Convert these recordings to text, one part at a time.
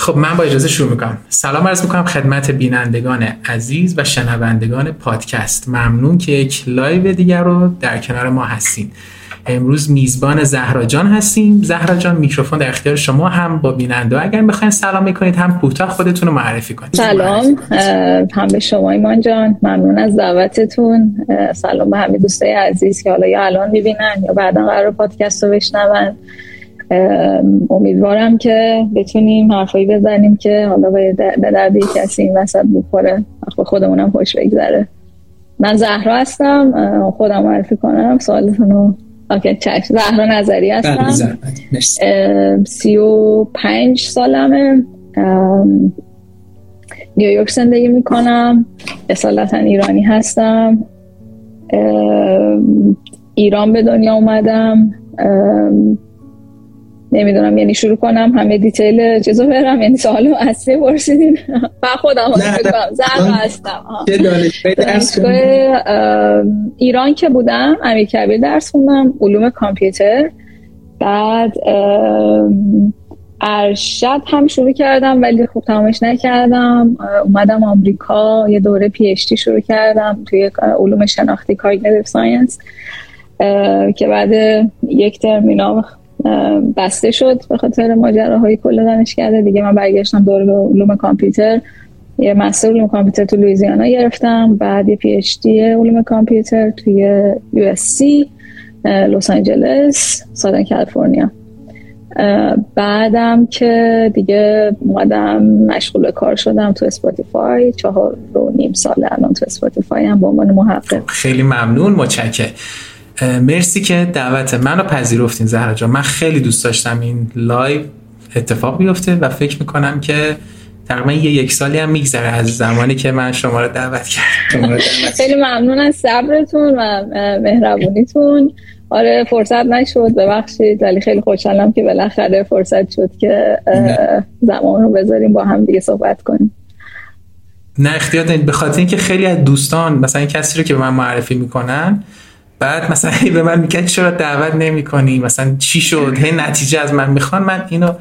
خب من با اجازه شروع می‌کنم. سلام عرض می‌کنم خدمت بینندگان عزیز و شنوندگان پادکست. ممنون که یک live دیگر رو در کنار ما هستین. امروز میزبان زهرا جان هستیم. زهرا جان میکروفون در اختیار شما هم با بیننده. اگر بخواین سلام می‌کنید هم کوتاه خودتون رو معرفی کنید. سلام. هم به شما ایمان جان. ممنون از دعوتتون. سلام به همه دوستای عزیز که حالا یا الان می‌بینن یا بعدا قرار پادکست رو بشنون. امیدوارم که بتونیم حرفایی بزنیم که حالا به درد کسی این وسط بخوره. به خودمونم خوش بگذره. من زهرا هستم. خودم معرفی کنم. سوالتون رو okay چشم. زهرا نظری هستم. سی و پنج سالمه. نیویورک زندگی می‌کنم. اصالتا ایرانی هستم. ایران به دنیا اومدم. نمی‌دونم یعنی شروع کنم همه detail چیزو برم یعنی سوالو اصلی پرسیدین. با خودم زهرا هستم. ایران که بودم امیر کبیر درس خوندم علوم کامپیوتر. بعد ارشد هم شروع کردم ولی خوب تمامش نکردم. اومدم آمریکا یه دوره PhD شروع کردم توی علوم شناختی cognitive science که بعد یک ترم اینا بسته شد به خاطر ماجراهای کل دانشکده دیگه من برگشتم دوره علوم کامپیوتر. یه master علوم کامپیوتر تو لویزیانا گرفتم. بعد یه PhD علوم کامپیوتر توی USC لس آنجلس Southern California. بعدم که دیگه اومدم مشغول کار شدم تو Spotify. چهار و نیم سال الان تو Spotify هم به عنوان محقق. خیلی ممنون متشکرم. مرسی که دعوت منو پذیرفتین زهرا جان. من خیلی دوست داشتم این live اتفاق بیفته و فکر می‌کنم که تقریبا یه یک سالی هم میگذره از زمانی که من شما رو دعوت کردم. خیلی ممنون از صبرتون و مهربونیتون. آره فرصت نشد ببخشید ولی خیلی خوشحالم که بالاخره فرصت شد که زمان رو بذاریم با هم دیگه صحبت کنیم. نه اختیار دارید به خاطر اینکه خیلی از دوستان مثلا کسی رو که به من معرفی می‌کنن بعد مثلا به من میگن چرا دعوت نمی کنی مثلا چی شد؟ هی نتیجه از من می‌خوان. من اینو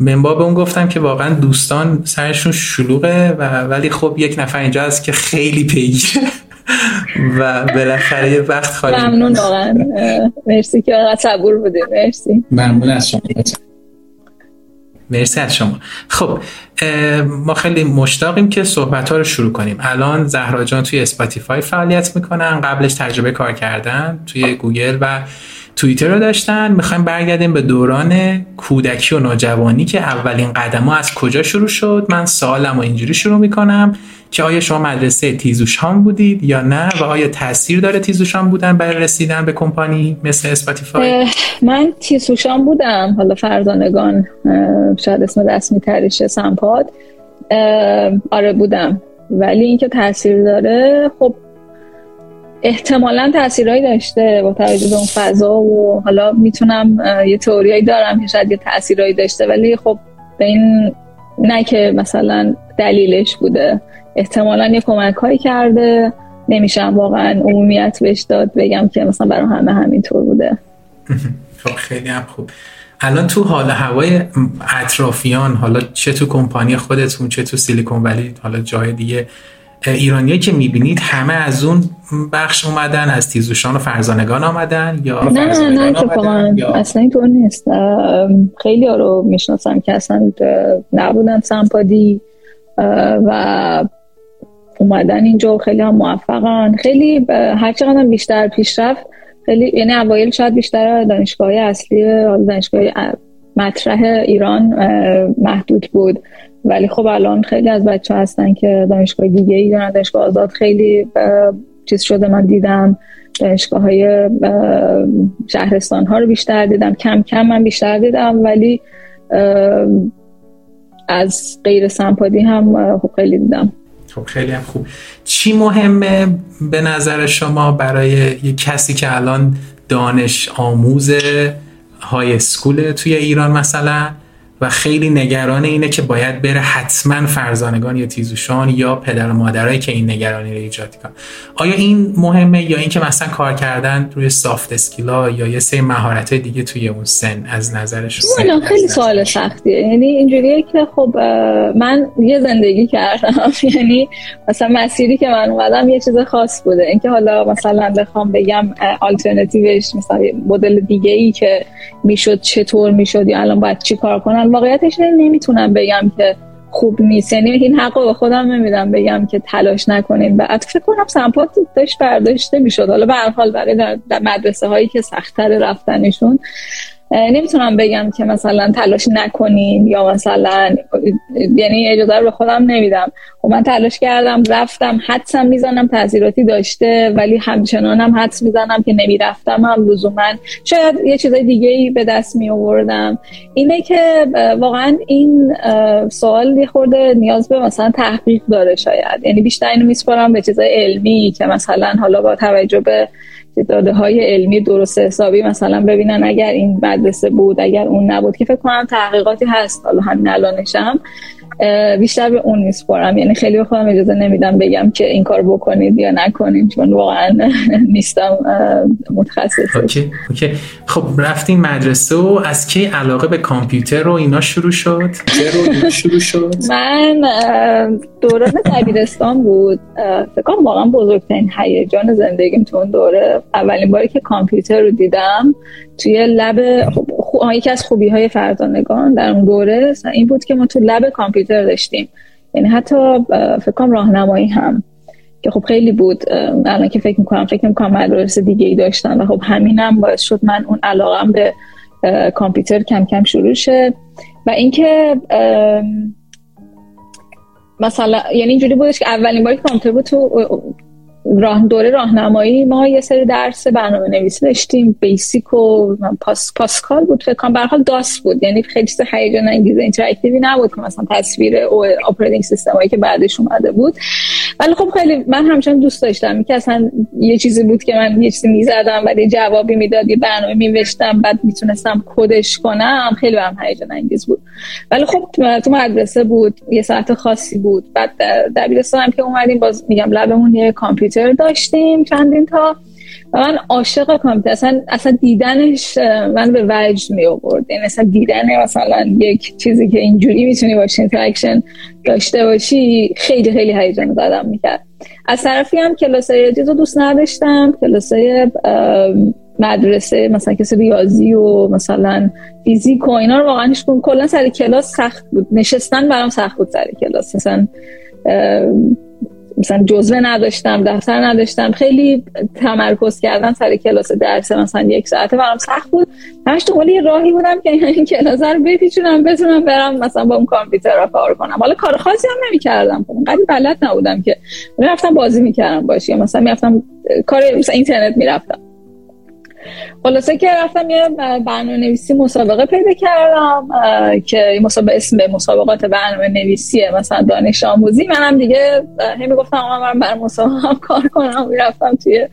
من به اون گفتم که واقعا دوستان سرشون شلوغه و ولی خب یک نفر اینجا هست که خیلی پیگیره. و بالاخره یه وقت خالی ممنون واقعا. مرسی که صبور بوده مرسی. ممنون از شما. مرسی از شما. خب ما خیلی مشتاقیم که صحبت ها رو شروع کنیم. الان زهرا جان توی Spotify فعالیت می‌کنن. قبلش تجربه کار کردن توی گوگل و توییتر رو داشتن. می‌خوایم برگردیم به دوران کودکی و نوجوانی که اولین قدم ها از کجا شروع شد؟ من سوالم و اینجوری شروع می‌کنم که آیا شما مدرسه تیزوشان بودید یا نه؟ و آیا تاثیر داره تیزوشان بودن برای رسیدن به کمپانی مثل اسپاتیفای؟ من تیزوشان بودم. حالا فرزانگان شاید اسم رسمی تریشه سمپاد. آره بودم. ولی اینکه تاثیر داره خب احتمالا تاثیرهایی داشته با توجه به اون فضا و حالا می‌تونم یه توریایی دارم که شاید یه تاثیرهایی داشته ولی خب به این نه که مثلا دلیلش بوده. احتمالا یه کمک هایی کرده. نمیشم واقعا عمومیت بهش داد بگم که مثلا برای همه همینطور بوده. خب خیلی هم خوب. الان تو حال هوای اطرافیان حالا چه تو کمپانی خودتون چه تو سیلیکون ولی حالا جای دیگه ایرانیایی که می‌بینید همه از اون بخش اومدن از تیزوشان و فرزانگان آمدن یا نه نه نه یا... اصلا اینطور نیست. خیلی ها رو می‌شناسم که اصلا نبودن سمپادی و اومدن اینجا خیلی هم موفقن. خیلی هر چقدر بیشتر پیشرفت خیلی یعنی اوایل شاید بیشتر دانشگاه اصلی دانشگاه مطرح ایران محدود بود. ولی خب الان خیلی از بچه هستن که دانشگاه دیگه ای دارن. دانشگاه آزاد خیلی چیز شده من دیدم. دانشگاه های شهرستان ها رو بیشتر دیدم. کم کم من بیشتر دیدم ولی از غیر سمپادی هم خب خیلی دیدم. خب خیلی هم خوب. چی مهمه به نظر شما برای یه کسی که الان دانش آموز های اسکول توی ایران مثلا؟ و خیلی نگران اینه که باید بره حتما فرزانگان یا تیزوشان یا پدر و مادرایی که این نگرانی رو ایجاد کنن آیا این مهمه یا اینکه مثلا کار کردن روی سافت اسکیلا یا یه سری مهارت دیگه توی اون سن از نظرش خیلی سوال سختیه. یعنی اینجوریه که خب من یه زندگی کردم. یعنی مثلا مسیری که من اومدم یه چیز خاص بوده. اینکه حالا مثلا بخوام بگم آلترناتیوش مثلا مدل دیگه ای که می‌شد چطور می‌شد یا الان باید چی کار کنم؟ واقعیتش نمی‌تونم بگم که خوب نیست. یعنی این حق به خودم نمیدم بگم که تلاش نکنین. و فکر کنم سمپات داشت برداشته می‌شد. حالا به هر حال برای در مدرسه هایی که سختتر رفتنشون نمی‌تونم بگم که مثلا تلاش نکنین یا مثلا یعنی اجازه رو به خودم نمیدم. خب من تلاش کردم رفتم حدسم می‌زنم تاثیراتی داشته ولی همچنانم حدس می‌زنم که نمی‌رفتم هم. لزوما شاید یه چیزای دیگه ای به دست می آوردم اینه که واقعا این سوال خورده نیاز به مثلا تحقیق داره شاید. یعنی بیشتر اینو میسپارم به چیزای علمی که مثلا حالا با توجه به داده های علمی درست حسابی مثلا ببینن اگر این مدرسه بود اگر اون نبود که فکر کنم تحقیقاتی هست. حالا همین الانشم. بیشتر به اون میسپارم یعنی خیلی به خودم اجازه نمیدم بگم که این کار بکنید یا نکنید چون واقعا نیستم متخصص. اوکی. اوکی. خب رفتین مدرسه و از کی علاقه به کامپیوتر و اینا شروع شد؟ شروع شد؟ من دوران دبیرستان بود. فکر کنم واقعا بزرگترین هیجان زندگیم تو اون دوره. اولین باری که کامپیوتر رو دیدم توی lab خب یکی از خوبی های فرزانگان در اون دوره این بود که ما تو lab کامپیوتر داشتیم. یعنی حتی فکر راهنمایی هم که خب خیلی بود الان که فکر می‌کنم فکر می‌کنم مدرسه دیگه ای داشتن و خب همینم باعث شد من اون علاقم به کامپیوتر کم کم شروع شه. و اینکه مثلا یعنی اینجوری بودش که اولین باری کامپیوتر بود تو راه دوره راهنمایی ما یه سری درس برنامه نویسی داشتیم BASIC و Pas، Pascal بود فکر کنم. حال DOS بود. یعنی خیلی چیز هیجان انگیز interactive ی نبود که مثلا تصویر و operating system هایی که بعدش اومده بود. ولی خب خیلی من همچنان دوست داشتم. که اصلا یه چیزی بود که من یه چیزی می‌زدم و یه جوابی می‌داد یه برنامه مینوشتم بعد می‌تونستم کدش کنم. خیلی هم هیجان انگیز بود. ولی خب تو مدرسه بود یه ساعت خاصی بود. بعد دبیرستان هم که اومدیم باز میگم lab مون یه کامپیوتر داشتیم چندین تا. من عاشق کامپیوتر. اصلا, اصلا دیدنش من به وجد می آورد یعنی دیدن مثلا یک چیزی که اینجوری می‌تونی باش interaction داشته باشی خیلی خیلی هیجان زدم می‌کرد. از طرفی هم کلاسای رو دوست نداشتم. کلاسای مدرسه مثلا کسی ریاضی و مثلا فیزیک و اینا رو واقعا هیچ کلا سر کلاس سخت بود. نشستن برام سخت بود سر کلاس. مثلا مثلا جزوه نداشتم دفتر نداشتم خیلی تمرکز کردن سر کلاس درس مثلا یک ساعته برام سخت بود. همش تو یه راهی بودم که این کلاس رو بپیچونم بتونم برم مثلا با اون کامپیوتر رو کار کنم. حالا کار خاصی هم نمی‌کردم. خب قدی بلد نبودم که. می‌رفتم بازی می‌کردم باشی مثلا می‌رفتم کار مثلا اینترنت می‌رفتم. خلاصه که رفتم یه برنامه نویسی مسابقه پیدا کردم که مسابقه اسم مسابقات برنامه نویسیه مثلا دانش آموزی. منم دیگه همین گفتم من برای مسابقه هم کار کنم. می‌رفتم توی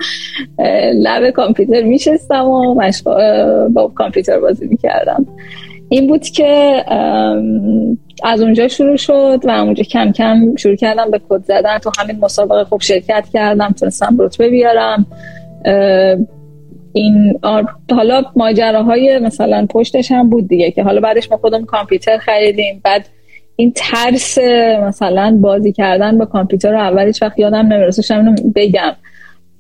لب کامپیوتر میشستم و با کامپیوتر بازی می‌کردم. این بود که از اونجا شروع شد و اونجا کم کم شروع کردم به کد زدن. تو همین مسابقه خوب شرکت کردم تونستم رتبه بیارم. این حالا ماجراهای مثلا پشتش هم بود دیگه که حالا بعدش ما خودم کامپیوتر خریدیم. بعد این ترس مثلا بازی کردن با کامپیوتر رو اولش وقت یادم نمی‌رسه. بگم.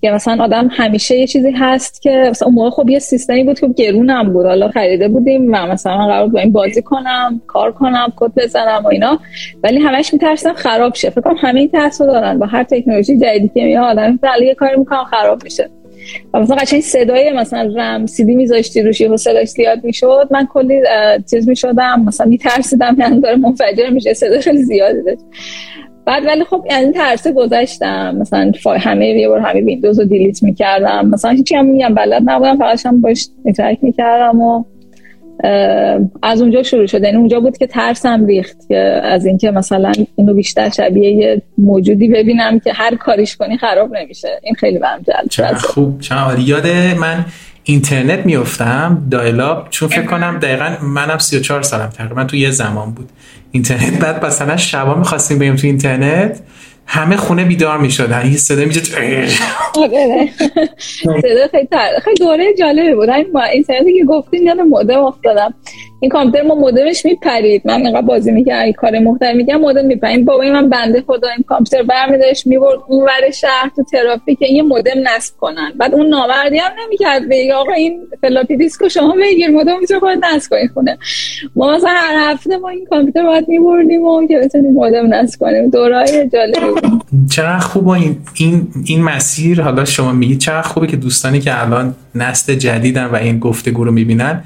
که مثلا آدم همیشه یه چیزی هست که مثلا اون موقع خب یه سیستمی بود که گرونم بود. حالا خریده بودیم و مثلا من قرار با این بازی کنم کار کنم کد بزنم و اینا. ولی همش میترسم خراب شه. فکر کنم همین ترس رو دارن. با هر تکنولوژی جدیدی که میاد آدم یه کاری می‌کنم خراب میشه. و مثلا قشنگ صدای مثلا رم سیدی میذاشتی روش و صداش زیاد می‌شد من کلی چیز می‌شدم مثلا میترسیدم یعنی داره منفجر میشه صدا خیلی زیادی داشت. بعد ولی خب یعنی ترسه گذاشتم مثلا همه یه بار همه ویندوز رو delete می‌کردم مثلا هیچی هم میگم بلد نبودم فقط هم باش interact می‌کردم و از اونجا شروع شد. یعنی اونجا بود که ترسم ریخت که از اینکه مثلا اینو بیشتر شبیه یه موجودی ببینم که هر کاریش کنی خراب نمیشه. این خیلی برم جلب خوب. چه یاد من اینترنت میفتم دایلاب چون فکر کنم دقیقا منم 34 سالم تقریبا تو یه زمان بود. اینترنت بعد مثلا شبا می‌خواستیم بریم تو اینترنت. همه خونه بیدار می‌شدن. این صدا میجد صدا خیلی دوره جالبه بود. این اینترنتی که گفتین یاد مودم افتادم. این کامپیوتر ما مودمش میپرید. من اینقدر بازی این کار محترم میگم مودم میپرید. بابای من بنده خدا این کامپیوتر برمیداشت می‌برد اون ور شهر تو ترافیک یه مودم نصب کنن. بعد اون نامردی هم نمی‌کرد بگه آقا این فلاپی دیسکو شما بگیر مودم می‌تونه خود نصب کنید خونه. ما مثلا هر هفته ما این کامپیوتر باید میبردیم و که بتونیم مودم نصب کنیم. دورای جالب. چقدر خوب این این این مسیر حالا شما میگید چقدر خوبه که دوستانی که الان نسل جدیدن و این گفتگو رو می‌بینن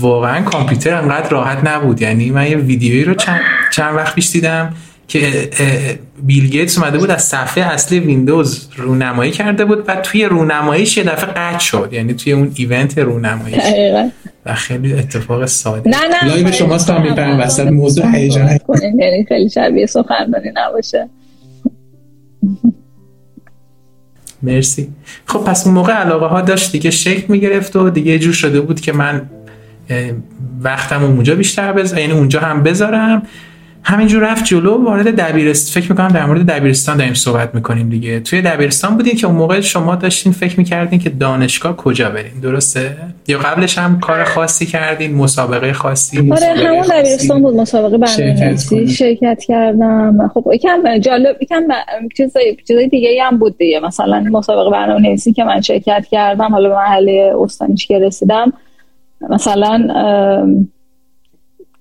واقعا کامپیوتر انقدر راحت نبود. یعنی من یه ویدیویی رو چند, چند وقت پیش دیدم که بیل گیتس اومده بود از صفحه اصلی ویندوز رونمایی کرده بود. و توی رونماییش یه دفعه قطع شد. یعنی توی اون event رونماییش. و خیلی اتفاق ساده. نه نه. live شما تا میپرن وسط موضوع هیجان. یعنی خیلی شبیه سخنرانی نباشه. مرسی. خب پس اون موقع علاقه ها داشت دیگه شکل می‌گرفت و دیگه جور شده بود که من وقتم اونجا بیشتر بذارم یعنی اونجا هم بذارم. همینجور رفت جلو وارد دبیرستان فکر می‌کنم در مورد دبیرستان داریم صحبت می‌کنیم دیگه. توی دبیرستان بودین که اون موقع شما داشتین فکر می‌کردین که دانشگاه کجا برین. درسته؟ یا قبلش هم کار خاصی کردین مسابقه خاصی؟ آره همون دبیرستان بود مسابقه برنامه‌نویسی شرکت کردم. خب یکم جالب یکم چیزای چیزای دیگه هم بود دیگه. مثلا مسابقه برنامه‌نویسی که من شرکت کردم حالا به مرحله استانیش که رسیدم. مثلا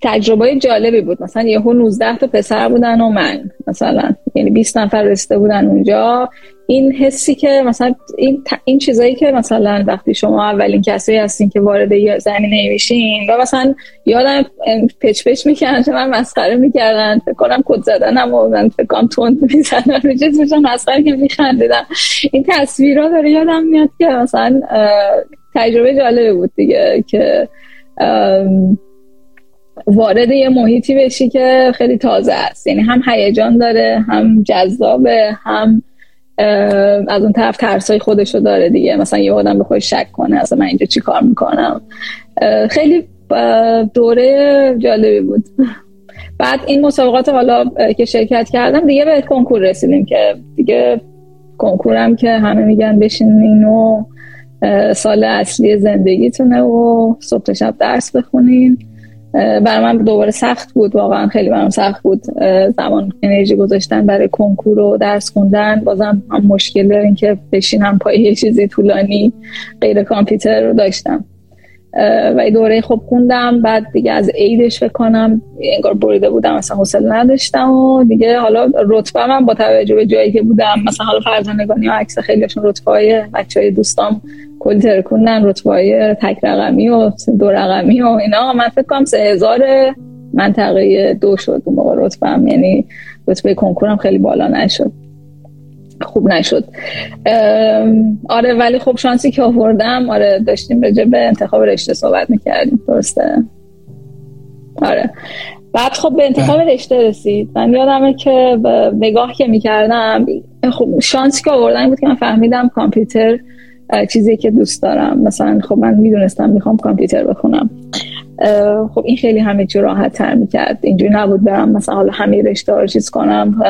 تجربه جالبی بود. مثلا یهو 19 تا پسر بودن و من مثلا. یعنی 20 نفر رسیده بودن اونجا. این حسی که مثلا این, این چیزایی که مثلا وقتی شما اولین کسی هستین که وارد زمینه میشین و مثلا یادم پچ پچ می‌کردن که من مسخره می‌کردن. فکر کنم کد زدنم و من فکر کنم تند می‌زنن رو چیز مسخره که میخندیدن. این تصویرها داره یادم میاد که مثلا تجربه جالبی بود دیگه که وارد یه محیطی بشی که خیلی تازه است. یعنی هم هیجان داره هم جذابه هم از اون طرف ترسای خودشو داره دیگه. مثلا یه آدم به خودش شک کنه اصلا من اینجا چی کار می‌کنم؟ خیلی دوره جالبی بود. بعد این مسابقات حالا که شرکت کردم دیگه به کنکور رسیدیم که دیگه کنکورم که همه میگن بشینین و سال اصلی زندگیتونه و صبح شب درس بخونین برای من دوباره سخت بود واقعا خیلی برام سخت بود. زمان انرژی گذاشتن برای کنکور و درس خوندن. بازم هم مشکل داریم که بشینم پای یه چیزی طولانی غیر کامپیوتر رو داشتم. و دوره خوب خوندم. بعد دیگه از عیدش بکنم انگار بریده بودم مثلا حوصله نداشتم و دیگه حالا رتبه من با توجه به جایی که بودم مثلا حالا فرزانگانی و عکس خیلیشون رتبه های بچه های دوستام کلی ترکوندن رتبه های تک رقمی و دو رقمی و اینا. من فکر کنم سه هزار منطقه دو شد اون موقع رتبه هم یعنی رتبه کنکورم خیلی بالا نشد. خوب نشد. آره ولی خب شانسی که آوردم آره داشتیم راجع به انتخاب رشته صحبت می‌کردیم درسته؟ آره. بعد خب به انتخاب بله. رشته رسید. من یادمه که نگاه که می‌کردم خب شانسی که آوردن بود که من فهمیدم کامپیوتر چیزی که دوست دارم. مثلا خب من می‌دونستم می‌خوام کامپیوتر بخونم. خب این خیلی همه چی راحت تر می‌کرد. اینجوری نبود برم مثلا حالا همه رشته رو چیز کنم.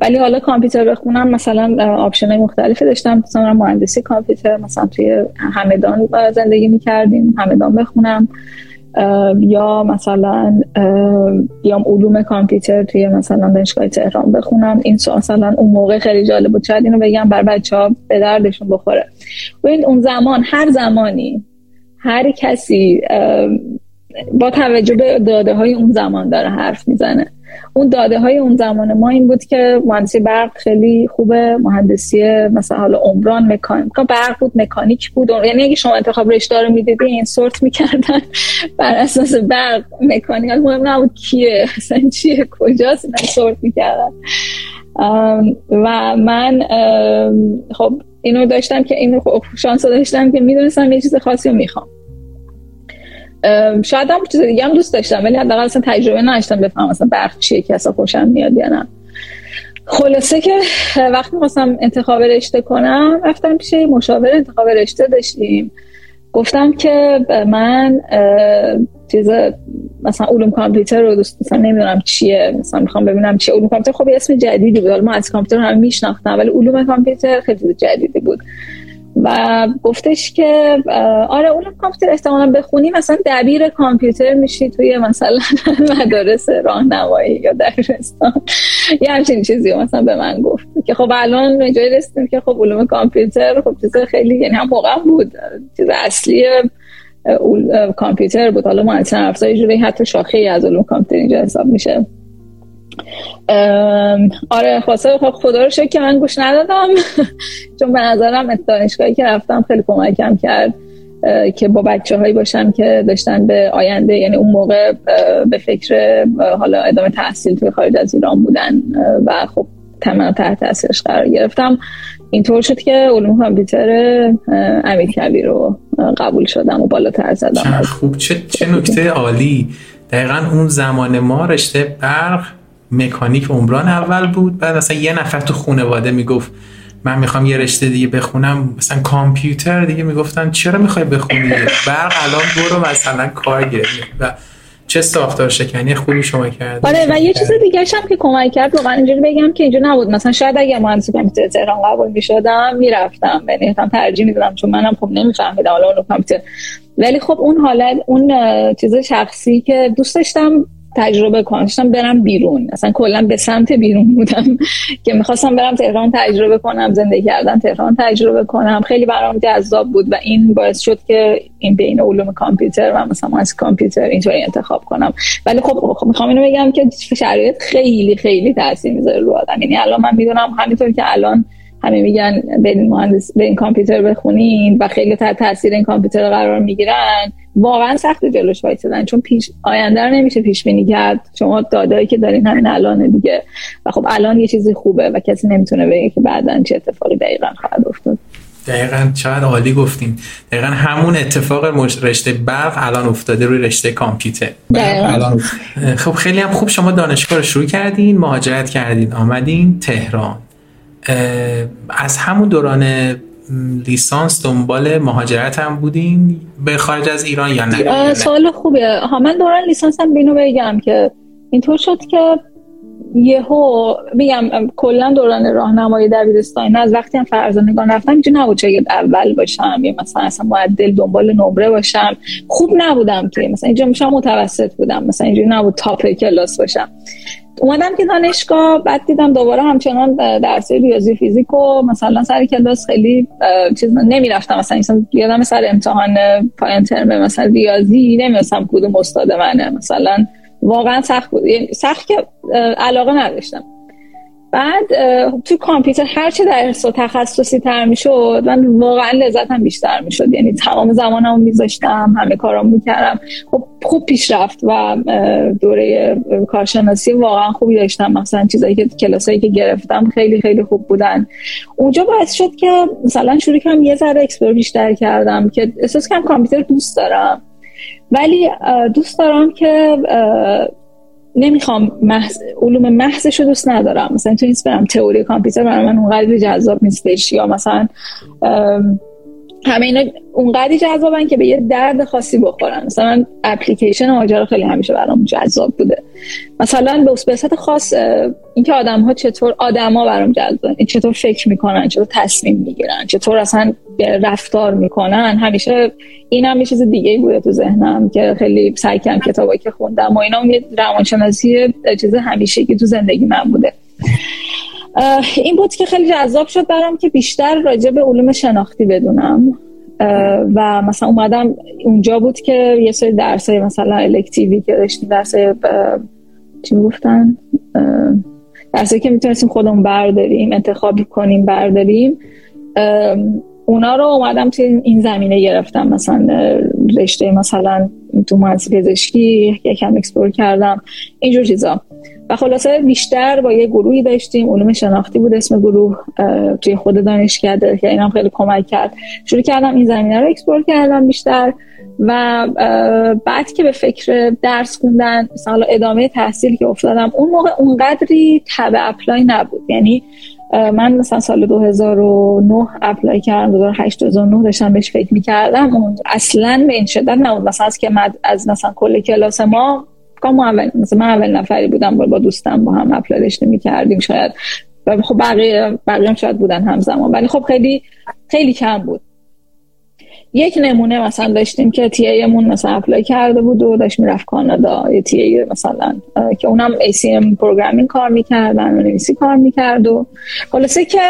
ولی حالا کامپیوتر بخونم مثلا آپشن مختلفی داشتم. مثلا مهندسی کامپیوتر مثلا توی همدان زندگی می‌کردیم همدان بخونم. یا مثلا بیام علوم کامپیوتر توی مثلا دانشگاه تهران بخونم. این مثلا اون موقع خیلی جالب بود. شاید اینو بگم بر بچه ها به دردشون بخوره. ببین اون زمان هر زمانی هر کسی با توجه به داده های اون زمان داره حرف می‌زنه. اون داده های اون زمان ما این بود که مهندسی برق خیلی خوبه مهندسی مثلا حالا عمران مکانیک برق بود مکانیک بود. یعنی اگه شما انتخاب رشته رو می‌دیدین سورت می‌کردن. بر اساس برق مکانیک. مهم نبود کیه اصلا چیه کجاست اینا سورت می‌کردن و من خب اینو داشتم که اینو خب شانس داشتم که می‌دونستم یه چیز خاصی رو می‌خوام. شاید هم چیز دیگه هم دوست داشتم ولی حداقل اصلا تجربه نداشتم بفهمم مثلا برق چیه که اصلا خوشم میاد یا نه. خلاصه که وقتی خواستم انتخاب رشته کنم رفتم پیش مشاور انتخاب رشته داشتیم. گفتم که من چیز مثلا علوم کامپیوتر رو دوست مثلا نمی‌دونم چیه مثلا می‌خوام ببینم چیه. علوم کامپیوتر خب اسم جدیدی بود. ما از کامپیوتر هم میشناختم ولی علوم کامپیوتر خیلی جدیدی بود. و گفتش که آره اون کامپیوتر احتمالا بخونی مثلا دبیر کامپیوتر میشی توی مثلا مدارس راهنمایی یا دبیرستان یه همچین چیزی مثلا به من گفت که خب الان جای رسیدیم که خب علوم کامپیوتر خب چیز خیلی یعنی هم موقع بود. چیز اصلی کامپیوتر بود. حالا مهندسی افزار جوری حتی شاخه از علوم کامپیوتر اینجا حساب میشه. آره خواسته خب خدا رو شکر که من گوش ندادم. چون به نظرم دانشگاهی که رفتم خیلی کمکم کرد که با بچه هایی باشم که داشتن به آینده یعنی اون موقع به فکر حالا ادامه تحصیل توی خارج از ایران بودن و خب تمام تحت تاثیرش قرار گرفتم. اینطور شد که علوم کامپیوتر امیر کبیر رو قبول شدم و بالاتر زدم. خوب. چه, چه نکته عالی. دقیقا اون زمان ما رشته برق مکانیک عمران اول بود بعد مثلا یه نفر تو خانواده می‌گفت من می‌خوام یه رشته دیگه بخونم. مثلا کامپیوتر دیگه می‌گفتن چرا می‌خوای بخونی؟ برق الان برو مثلا کار و چه ساختار شکنی خوبی شما کرد آره و یه چیز دیگه هم که کمک کرد واقعا اینجوری بگم که اینجا نبود. مثلا شاید اگه مهندسی کامپیوتر تهران قبول می‌شدم می‌رفتم. یعنی ترجیح می‌دادم چون منم خب نمیفهمیدم حالا اون کامپیوتر. ولی خب اون حالت اون چیز شخصی که دوست داشتم تجربه کنم. داشتم برم بیرون. اصلا کلا به سمت بیرون بودم که می‌خواستم برم تهران تجربه کنم زندگی کردن تهران تجربه کنم. خیلی برام جذاب بود و این باعث شد که این بین علوم کامپیوتر و مثلا از کامپیوتر اینطوری انتخاب کنم. ولی خب, خب می‌خوام اینو بگم که شرایط خیلی خیلی تاثیر می‌ذاره رو آدم. یعنی الان من می‌دونم همینطور که الان همه میگن این مهندس این کامپیوتر بخونین و خیلی تاثیر این کامپیوتر قرار می‌گیرن واقعا سخت جلوش وایسادن چون پیش آینده رو نمیشه پیش بینی کرد. شما دادایی که دارین همین الان دیگه. و خب الان یه چیزی خوبه و کسی نمی‌تونه بگه که بعدا چه اتفاقی دقیقا خواهد افتاد. دقیقا چقدر عالی گفتیم دقیقا همون اتفاق رشته برق الان افتاده روی رشته کامپیوتر. الان خب خیلی هم خوب شما دانشگاه رو شروع کردین مهاجرت کردین آمدین تهران. از همون دوران لیسانس دنبال مهاجرت هم بودین؟ به خارج از ایران یا نه؟ سوال خوبه. ها من دوران لیسانس هم بینو بگم که اینطور شد که یهو میگم کلا دوران راهنمایی دبیرستان. از وقتی هم فرزانگان رفتم اینجا نبود شاید اول باشم یا مثلا اصلا معدل دنبال نمره باشم. خوب نبودم که مثلا اینجا میشم متوسط بودم مثلا اینجوری نبود تاپ کلاس باشم. اومدم که دانشگاه بعد دیدم دوباره همچنان درس ریاضی فیزیک و مثلا سر کلاس خیلی چیز نمی‌رفتم. مثلا مثلا یادم سر امتحان پایان ترم مثلا ریاضی نمی‌دونستم کدوم استاد منه. مثلا واقعا سخت بود. یعنی سخت که علاقه نداشتم. بعد تو کامپیوتر هر چه درس و تخصصی تر می‌شد من واقعا لذتم بیشتر می‌شد. یعنی تمام زمانمو میذاشتم همه کارامو می‌کردم. خب خوب پیشرفت و دوره کارشناسی واقعا خوبی داشتم. مثلا چیزایی که کلاسایی که گرفتم خیلی خیلی خوب بودن. اونجا باعث شد که مثلا شروع کنم یه ذره explore بیشتر کردم که احساس کنم کامپیوتر دوست دارم. ولی دوست دارم که نمی‌خوام محض... علوم محضش رو دوست ندارم. مثلا تو برم تئوری کامپیوتر برای من اونقدر جذاب نیستش. یا مثلا همه اینا اونقدری جذابن که به یه درد خاصی بخورن. مثلا اپلیکیشن ماجرا خیلی همیشه برام جذاب بوده. مثلا به صورت خاص اینکه آدم ها چطور آدما برام جذاب چطور فکر می‌کنن چطور تصمیم می‌گیرن چطور اصلا رفتار می‌کنن همیشه این هم یه چیز دیگه بوده تو ذهنم که خیلی سعی کردم کتابایی که خوندم و اینا یه روانشناسی چیز همیشگی تو زندگی من بوده. این بود که خیلی جذاب شد برام که بیشتر راجع به علوم شناختی بدونم. و مثلا اومدم اونجا بود که یه سری درس مثلا الکتیوی که داشتیم درس چی گفتن درسایی که می‌تونستیم خودمون برداریم انتخاب کنیم برداریم. اونا رو اومدم توی این زمینه گرفتم. مثلا رشته مثلا تو مهندسی پزشکی یکم explore کردم اینجور چیزا. و خلاصه بیشتر با یه گروهی داشتیم. علوم شناختی بود اسم گروه توی خود دانشکده که اینم خیلی کمک کرد. شروع کردم این زمینه رو explore کردم بیشتر و بعد که به فکر درس خوندن مثلا ادامه تحصیل که افتادم اون موقع اونقدری تب apply نبود. یعنی من مثلا سال 2009 apply کردم 2008 2009 داشتم بهش فکر می‌کردم. اون اصلا به این شدت نبود. مثلا از که از مثلا کل کلاس ما ما اول مثلا من اول نفری بودم با دوستم با هم apply داشتیم کردیم شاید خب بقیه بقیه هم شاید بودن همزمان. ولی خب خیلی خیلی کم بود. یک نمونه مثلا داشتیم که TA مون مثلا apply کرده بود و داشت می‌رفت کانادا. یه TA مثلا که اونم ACM programming کار می‌کردن و نویسی کار می‌کرد و خلاصه که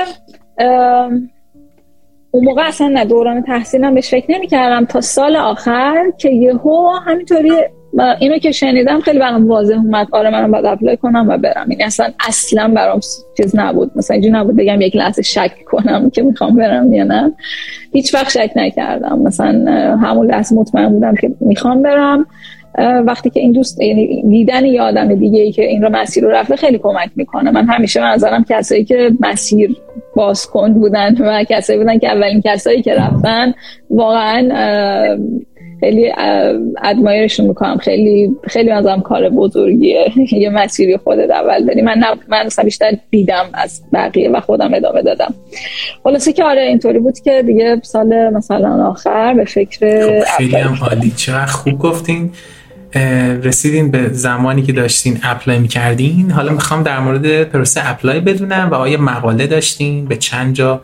اون موقع اصلا نه دوران تحصیلم بهش فکر نمی‌کردم تا سال آخر که یهو همینطوری اینو که شنیدم خیلی برام واضح اومد. آره منم باید apply کنم و برم. این اصلا اصلا برام چیز نبود. مثلا اینجوری نبود بگم یک لحظه شک کنم که می‌خوام برم یا نه. هیچ وقت شک نکردم. مثلا همون لحظه مطمئن بودم که می‌خوام برم. وقتی که این دوست یعنی دیدن یه آدم دیگه ای که این رو مسیر رو رفته خیلی کمک می‌کنه. من همیشه نظرم کسایی که مسیر باز کن بودن و کسایی بودن که اولین کسایی که رفتن واقعا خیلی ادمایرشون می‌کنم. خیلی خیلی ازم کار بزرگیه. یه مسیری خودت اول داری. من من مثلا بیشتر دیدم از بقیه و خودم ادامه دادم. خلاصه که آره اینطوری بود که دیگه سال مثلا آخر به فکر خب، خیلی هم عالی. چقدر خوب گفتین. رسیدین به زمانی که داشتین apply می‌کردین. حالا می‌خوام در مورد پروسه apply بدونم و آیا مقاله داشتین؟ به چند جا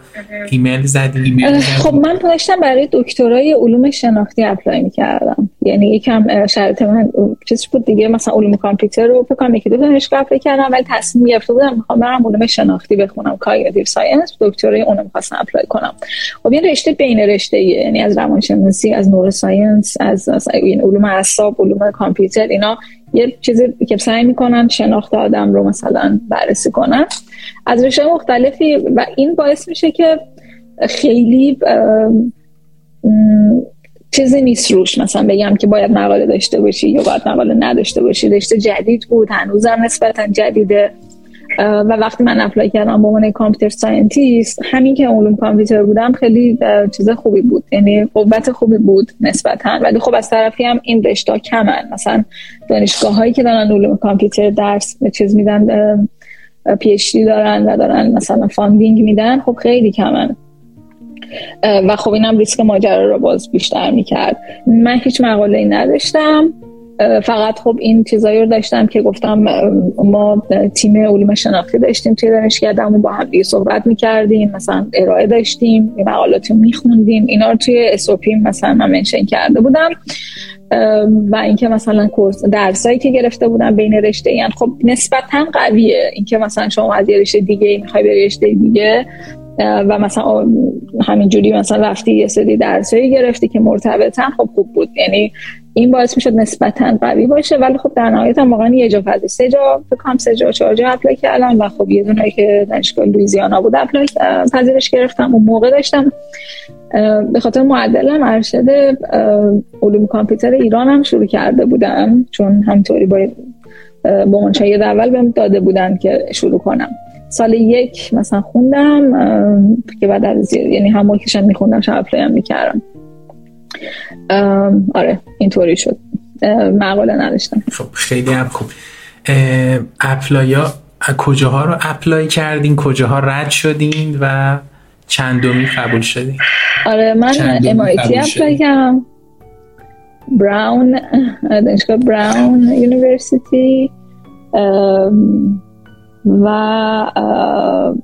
ایمیل زدین؟ خب من داشتم برای دکترای علوم شناختی apply می‌کردم. یعنی یکم شرط من چیزی بود دیگه مثلا علوم کامپیوتر رو فکر کنم یکی دو دانشگاه apply کردم ولی تصمیم گرفته بودم می‌خوام برم علوم شناختی بخونم cognitive science دکترای اون می‌خواستم apply کنم. خب این رشته بین رشته یعنی از روانشناسی از نوروساینس از این علوم اعصاب علوم کامپیوتر اینا یه چیزی که سعی می‌کنن شناخت آدم رو مثلا بررسی کنن. از رشته مختلفی و این باعث میشه که خیلی چیزی نیست روش. مثلا بگم که باید مقاله داشته باشی یا باید مقاله نداشته باشی. رشته جدید بود هنوزم نسبتا جدیده. و وقتی من apply کردم به عنوان computer scientist همین که علوم کامپیوتر بودم خیلی چیز خوبی بود. یعنی قوت خوبی بود نسبتا. ولی خب از طرفی هم این رشته کمن. مثلا دانشگاه هایی که دارن علوم کامپیوتر درس چیز میدن PhD دارن و دارن مثلا funding میدن خب خیلی کمن. و خب اینم ریسک ماجرا رو باز بیشتر می‌کرد. من هیچ مقاله ای نداشتم. فقط خب این چیزایی رو داشتم که گفتم ما تیم علوم شناختی داشتیم توی دانشگاهمون با هم دیگه صحبت می‌کردیم مثلا ارائه داشتیم مقالاتی رو میخوندیم اینا رو توی اسوپی مثلا من منشن کرده بودم. و اینکه مثلا کورس درسایی که گرفته بودم بین رشته این خب نسبتا قویه. اینکه مثلا شما از یه رشته دیگه می‌خوای به رشته دیگه و مثلا همینجوری مثلا رفتی یه سری درسایی گرفتی که مرتبطن خب خوب بود. یعنی این باعث می‌شد نسبتا قوی باشه ولی خب در نهایت هم واقعا یه جا فضی سه جا فکر سه جا چهار جا apply کردم و خب یه دونه که دانشگاه لویزیانا بود apply پذیرش گرفتم اون موقع داشتم. به خاطر معدلم ارشد علوم کامپیوتر ایران هم شروع کرده بودم چون همطوری با با منشای اول بهم داده بودن که شروع کنم. سال یک مثلا خوندم که بعد از یعنی هم میخوندم شب apply هم می‌کردم. آره اینطوری شد. مقاله نداشتم. خب خیلی هم خوب. apply ا کجاها رو apply کردین؟ کجاها رد شدین و چندمی قبول شدین؟ آره من MIT apply کردم. براون دانشگاه Brown University و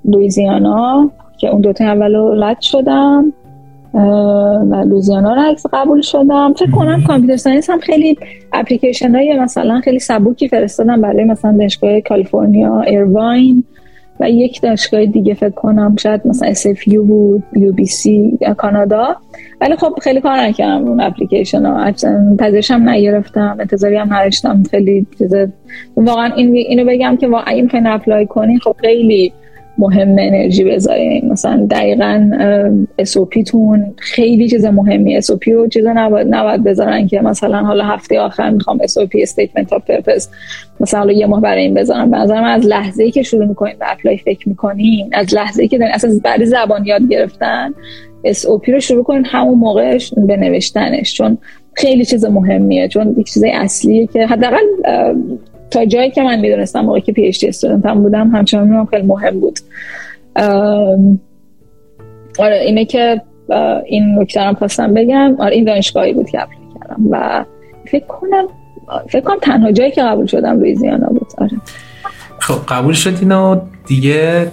لویزیانا که اون دوتا اول رد شدم. و لوزیانا رو عکس قبول شدم. فکر کنم computer science هم خیلی اپلیکیشن های مثلا خیلی سبوکی فرستادم برای مثلا دانشگاه کالیفرنیا ایرواین و یک دانشگاه دیگه فکر کنم شاید مثلا SFU بود UBC یا کانادا. ولی خب خیلی کار نکردم. اون اپلیکیشن ها پذیرشم نگرفتم. انتظاری هم نداشتم. خیلی واقعا این اینو بگم که واقعا این apply کنی خب خیلی مهم انرژی بذارین. مثلا دقیقا SOP تون خیلی چیز مهمی SOP رو چیز نباید, نباید بذارن که مثلا حالا هفته آخر می‌خوام SOP Statement of Purpose مثلا یه ماه برای این بذارم. به نظرم از لحظه ای که شروع می‌کنین به اپلای فکر می‌کنین از لحظه ای که دارین اصلا برای زبان یاد گرفتن SOP رو شروع کنین همون موقعش به نوشتنش. چون خیلی چیز مهمیه. چون یک چیز اصلیه که حداقل تا جایی که من می‌دونستم موقعی که PhD هم بودم همچنان خیلی مهم بود. آره اینه که این نکته رو خواستم بگم آره این دانشگاهی بود که apply کردم و فکر کنم فکر کنم تنها جایی که قبول شدم لویزیانا بود. آره. خب قبول شدین و دیگه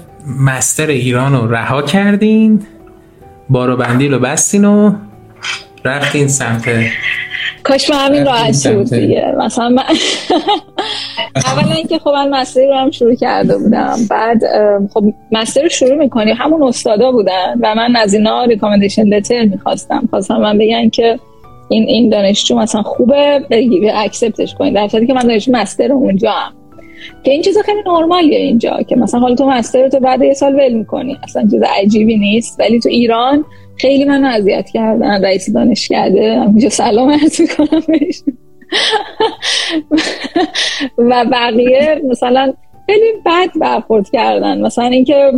master ایران رو رها کردین بارو بندی رو بستین و رفتین سمت. کاش من همین راحت شد دیگه. مثلا من اولا اینکه خب من مستری رو هم شروع کرده بودم. بعد خب مستر رو شروع می‌کنی. همون استادا بودن و من از اینا ریکامندیشن لتر می‌خواستم. خواستم من بگن که این این دانشجو مثلا خوبه بگی اکسپتش کنید در که من دانشجو مستر اونجا هم که این چیز خیلی نرمالیه اینجا که مثلا حالا تو مستر تو بعد یه سال ول می‌کنی. اصلا چیز عجیبی نیست. ولی تو ایران خیلی من اذیت کردن رئیس دانشکده همینجا سلام عرض می‌کنم و بقیه مثلا خیلی بد برخورد کردن. مثلا اینکه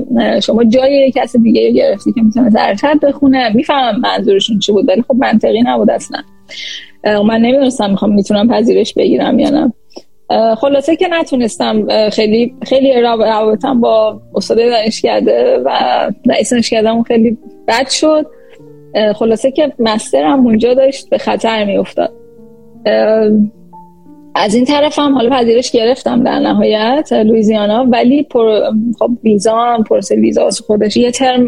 شما جای کسی دیگه گرفتی که می‌تونه زرتر بخونه می‌فهمم منظورشون چی بود ولی خب منطقی نبود اصلا. من نمی‌دونستم می‌خوام می‌تونم پذیرش بگیرم یا نه. خلاصه که نتونستم خیلی خیلی روابطم با استاد دانشکده و رئیس دانشکدهمون خیلی بد شد. خلاصه که مسترم اونجا داشت به خطر میافتاد. از این طرف هم حالا پذیرش گرفتم در نهایت لویزیانا ولی پر خب ویزا هم پروسه ویزا خودش. یه ترم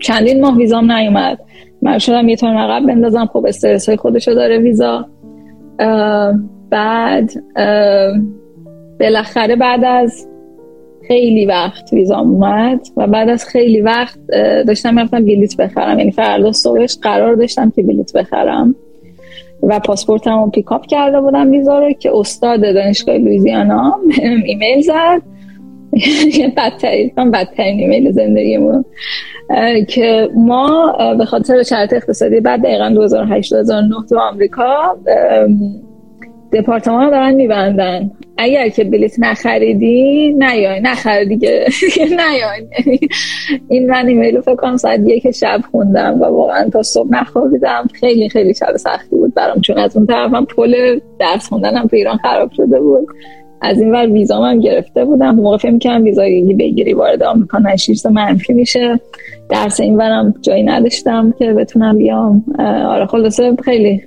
چندین ماه ویزام نیومد. من شدم یه ترم عقب بندازم. خب استرس های خودشو داره ویزا. بعد بالاخره بعد از خیلی وقت ویزام اومد و بعد از خیلی وقت داشتم می‌رفتم بلیت بخرم. یعنی فردا صبحش قرار داشتم که بلیت بخرم. و پاسپورتم رو pick up کرده بودم ویزا رو که استاد دانشگاه لویزیانا ایمیل زد. بدترین بدترین ایمیل زندگیمون. که ما به خاطر شرایط اقتصادی بعد دقیقا 2008 2009 تو آمریکا دپارتمان دارن میبندن. اگر که بلیت نخریدی نیای. نخر دیگه. نیای. این من ایمیلو فکر کنم ساعت یک شب خوندم و واقعا تا صبح نخوابیدم. خیلی خیلی شب سختی بود برام چون از اون طرفم پل درس خوندنم تو ایران خراب شده بود. از این ور ویزا هم گرفته بودم. موقع فکر می‌کردم ویزا بگیری وارد آمریکا نشیرس منفی میشه. درس این ورم جایی نداشتم که بتونم بیام. آره خلاصه خیلی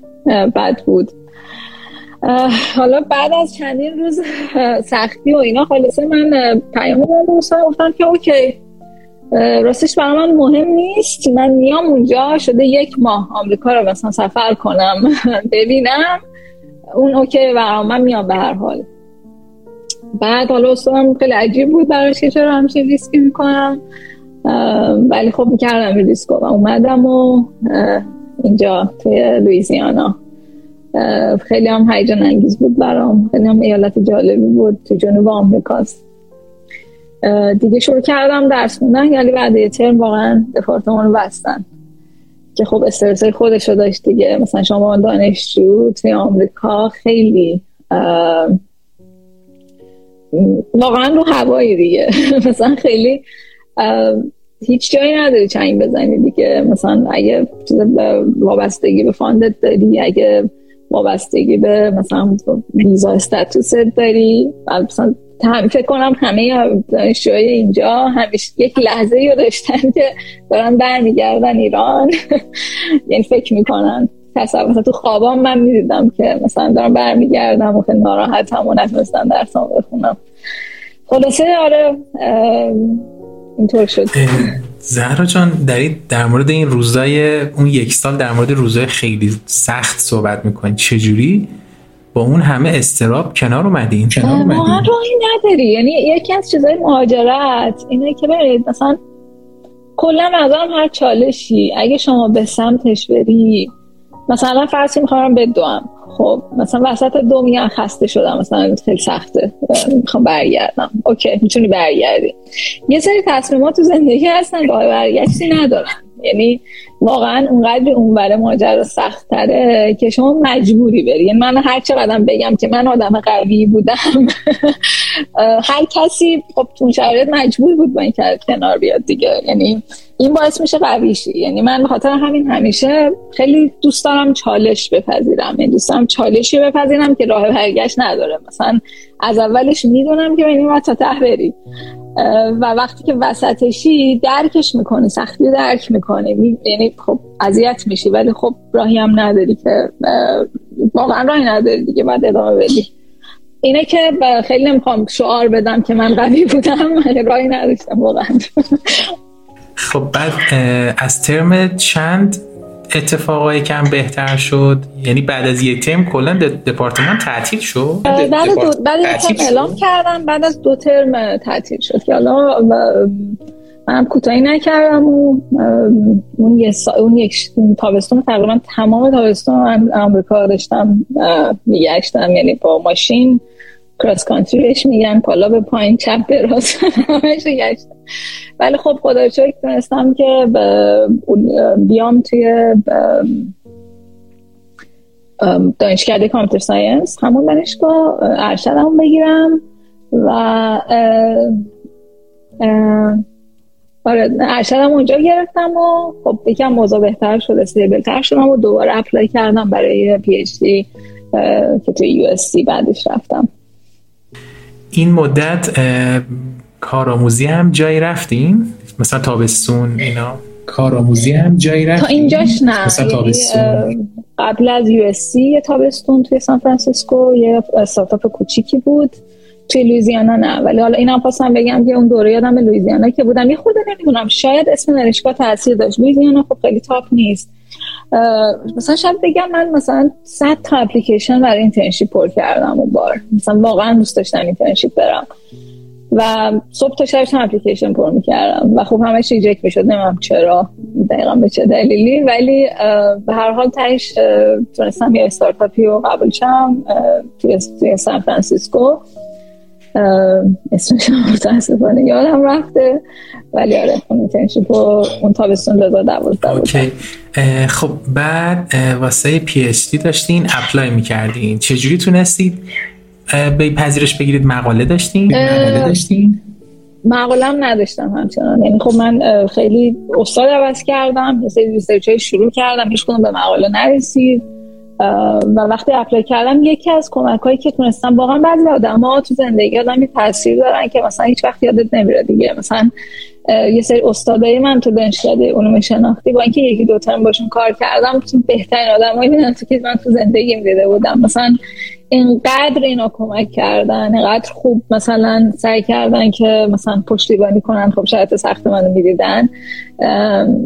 بد بود. حالا بعد از چندین روز سختی و اینا خلاصه من پیام دادم گفتم که OK. راستش برای من مهم نیست. من میام اونجا شده یک ماه آمریکا رو مثلا سفر کنم ببینم. اون OK و من میام به هر حال. بعد حالا استادم خیلی عجیب بود براش که چرا همچین ریسکی می‌کنم. ولی خب می‌کردم ریسکو و اومدم و اینجا توی لویزیانا خیلی هم هیجان انگیز بود برام. خیلی هم ایالت جالبی بود تو جنوب آمریکاست. دیگه شروع کردم درس خوندن یعنی بعد یه ترم واقعا دپارتمان بستن. که خب استرس خودش رو داشت دیگه. مثلا شما دانشجو توی آمریکا خیلی واقعا رو هوایی دیگه. مثلا خیلی هیچ جایی نداری چنگ بزنی دیگه. مثلا اگه وابستگی به فاندت داری اگه وابستگی به مثلا ویزا استاتوس داری؟ مثلا فکر کنم همه دانشجوهای اینجا همیشه یک لحظه رو داشتن که دارن برمیگردن ایران. یعنی فکر می‌کنن. تصور مثلا تو خوابام من می‌دیدم که مثلا دارم برمیگردم و خیلی ناراحتم و نتونستم درسام بخونم. خلاصه آره اینطور شد. زهرا جان در, در مورد این روزای اون یک سال در مورد روزای خیلی سخت صحبت می‌کنی. چجوری؟ با اون همه استراب کنار اومدین کنار اومدین راهی نداری. یعنی یکی از چیزای مهاجرت اینه که برید مثلا کلا نظرم هر چالشی اگه شما به سمتش بری مثلا فرضی می‌خوام بدوم خب مثلا وسط دو میگن خسته شدم مثلا خیلی سخته. می‌خوام برگردم. اوکی می‌تونی برگردی. یه سری تصمیمات تو زندگی هستن راه برگشتی ندارن. یعنی واقعا اونقدر اون بره ماجرا سخت تره که شما مجبوری بری. یعنی من هر چقدر بگم که من آدم قوی بودم هر کسی خب تو شرایط مجبور بود با این کنار بیاد دیگه. یعنی این باعث میشه قوی شی یعنی من خاطر همین همیشه خیلی دوست دارم چالش بپذیرم. یعنی دوست دارم چالشی بپذیرم که راه برگشت نداره. مثلا از اولش می‌دونم که این تا ته بری. و وقتی که وسطشی درکش می‌کنی سختی درک می‌کنی. یعنی خب اذیت میشی ولی خب راهی هم نداری که واقعا راهی نداری دیگه بعد ادامه بدی. اینه که خیلی نمی‌خوام شعار بدم که من قوی بودم راهی نداشتم واقعا. خب بعد از ترم چند اتفاقای کم بهتر شد یعنی بعد از یه ترم کلا دپارتمان تعطیل شد. بعد دو بعد ترم اعلام کردم بعد از دو ترم تعطیل شد که حالا منم کوتاهی نکردم و اون یه سا... اون یک تابستون تقریبا تمام تابستون من آمریکا داشتم میگشتم. یعنی با ماشین کراس کانتری بهش میگن پالا به پایین چپ به راست همش گشتم ولی خب خدا شکر تونستم که بیام توی دانشکده computer science همون دانشگاه ارشدم بگیرم و آره ارشدم اونجا گرفتم و خب یکم موضوع بهتر شد stable تر شدم و دوباره apply کردم برای PhD که توی US بعدش رفتم. این مدت کارآموزی هم جایی رفتین مثلا تابستون اینا. کارآموزی هم جایی رفتین تا اینجاش نه. مثلا یعنی، تابستون. قبل از US یه تابستون توی سان فرانسیسکو یه استارتاپ کوچیکی بود. توی لویزیانا نه. ولی حالا اینم خواستم بگم که اون دوره یادم لویزیانا که بودم. یه خورده نمی‌دونم. شاید اسم دانشگاه تاثیر داشت. لویزیانا خب خیلی top نیست. مثلا شاید بگم من مثلا 100 تا اپلیکیشن برای internship پر کردم اون بار. مثلا واقعا دوست داشتم internship برم. و صبح تا شب اپلیکیشن پر می‌کردم. و خب همش reject می‌شد. نمی‌دونم چرا. دقیقا به چه دلیلی. ولی به هر حال تهش تونستم یه استارتاپی رو قبول شم توی سان فرانسیسکو. اسمش هم متاسفانه یادم رفته. ولی آره اون internship اون تابستون دو دوازده بود خب بعد واسه PhD داشتین apply می‌کردین. چجوری تونستید؟ به پذیرش بگیرید مقاله داشتین؟ مقاله داشتین؟ مقالم نداشتم همچنان. یعنی خب من خیلی استاد عوض کردم یه سری research شروع کردم هیچ به مقاله نرسید. و وقتی apply کردم یکی از کمک هایی که تونستم واقعا بعضی آدم ها تو زندگی آدمی تاثیر دارن که مثلا هیچ وقت یادت نمیره دیگه. مثلا یه سری استادای من تو دانشکده علوم شناختی با اینکه یکی دو ترم باشون کار کردم بهترین آدمایی بودن تو که من تو زندگی دیده بودم. مثلا اینقدر اینا کمک کردن اینقدر خوب مثلا سعی کردن که مثلا پشتیبانی کنن خب شاید سخت منو می‌دیدن.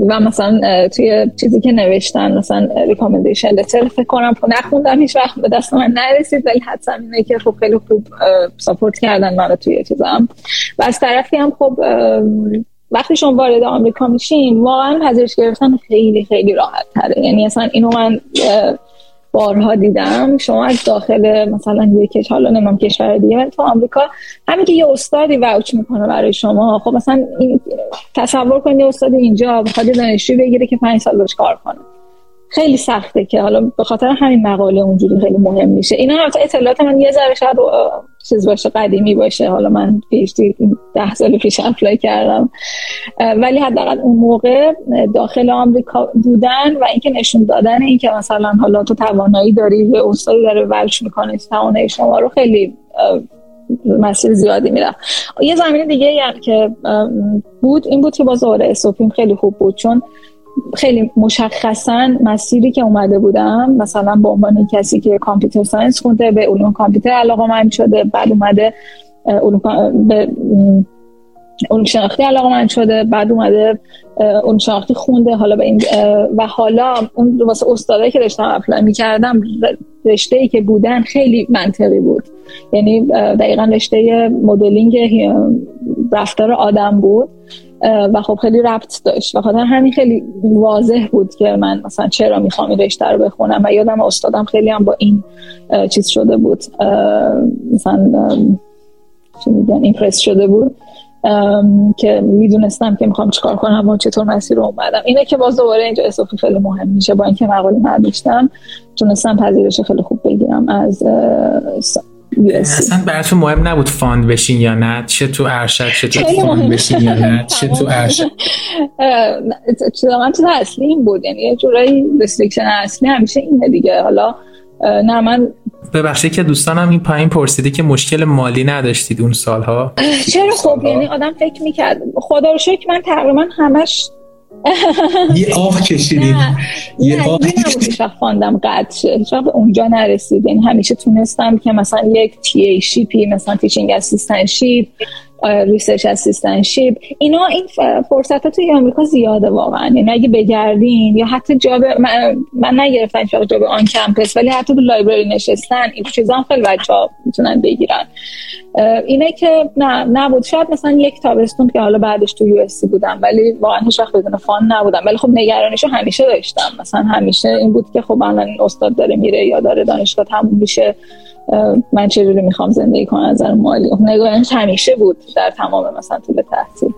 و مثلا توی چیزی که نوشتن مثلا ریکامندیشن لتر فکر کنم نخوندم هیچ وقت به دست من نرسید ولی حدسم اینه که خب خیلی خوب ساپورت کردن منو توی چیزم و از طرفی هم خب وقتی شما وارد آمریکا میشین واقعا پذیرش گرفتن خیلی خیلی راحت تره یعنی اصلا اینو من بارها دیدم. شما از داخل مثلا یک حالا نمیم کشور دیگه تو آمریکا همین که یه استادی وچ می‌کنه برای شما. خب مثلا این تصور کنید یه استادی اینجا بخواد دانشجو بگیره که پنج سال باش کار کنه. خیلی سخته که حالا به خاطر همین مقاله اونجوری خیلی مهم میشه. اینا اطلاعات من یه ذره شاید چیز باشه قدیمی باشه. حالا من پیش ده سال پیش اپلای کردم. ولی حداقل اون موقع داخل آمریکا بودن و اینکه نشون دادن اینکه مثلا حالا تو توانایی داری یه استادی داره ولش می‌کنه توانایی شما رو خیلی مسیر زیادی میرم یه زمینه دیگه هم که بود این بود که باز اسوپیم خیلی خوب بود چون خیلی مشخصا مسیری که اومده بودم مثلا به عنوان کسی که کامپیوتر ساینس خونده به علوم کامپیوتر علاقه من شده بعد اومده علوم به علوم شناختی علاقه من شده بعد اومده علوم شناختی خونده حالا به این و حالا اون واسه استادایی که داشتم اپلای می‌کردم رشته ای که بودن خیلی منطقی بود. یعنی دقیقا رشته مدلینگ رفتار آدم بود. و خب خیلی ربط داشت. و خاطر همین خیلی واضح بود که من مثلا چرا می‌خوام این رشته رو بخونم و یادم استادم خیلی هم با این چیز شده بود. مثلا چی میگن impress شده بود. که می‌دونستم که می‌خوام چیکار کنم و چطور مسیر رو اومدم. اینه که باز دوباره اینجا SOP خیلی مهم میشه. با اینکه مقاله نداشتم تونستم پذیرش خیلی خوب بگیرم از اصلا براتون مهم نبود fund بشین یا نه چه تو ارشد چه تو fund بشین یا نه چه تو ارشد. من تو اصلی این بود. یعنی یه جورایی restriction اصلی همیشه اینه دیگه. حالا نه من ببخشید که دوستانم این پایین پرسیدی که مشکل مالی نداشتید اون سالها. چرا؟ خب یعنی آدم فکر می‌کرد. خدا رو شکر من تقریبا همش یه آه کشیدید یه آه fund م قطع شه. به اونجا نرسید. یعنی همیشه تونستم که مثلا یک TAship ی مثلا teaching assistantship research assistantship اینا این فرصت ها توی آمریکا زیاده واقعا. یعنی اگه بگردین یا حتی job من, من نگرفتم job on campus ولی حتی تو library نشستن این چیزا هم خیلی بچه ها می‌تونن بگیرن. اینه که نه نبود. شاید مثلا یک تابستون که حالا بعدش تو یو بودم ولی واقعا هیچ وقت بدون فان نبودم. ولی خب نگرانیشو همیشه داشتم. مثلا همیشه این بود که خب الان استاد داره میره یا داره دانشگاه تموم میشه. من چجوری می‌خوام زندگی کنم از نظر مالی. خب نگاهش همیشه بود در تمام مثلا طول تحصیل.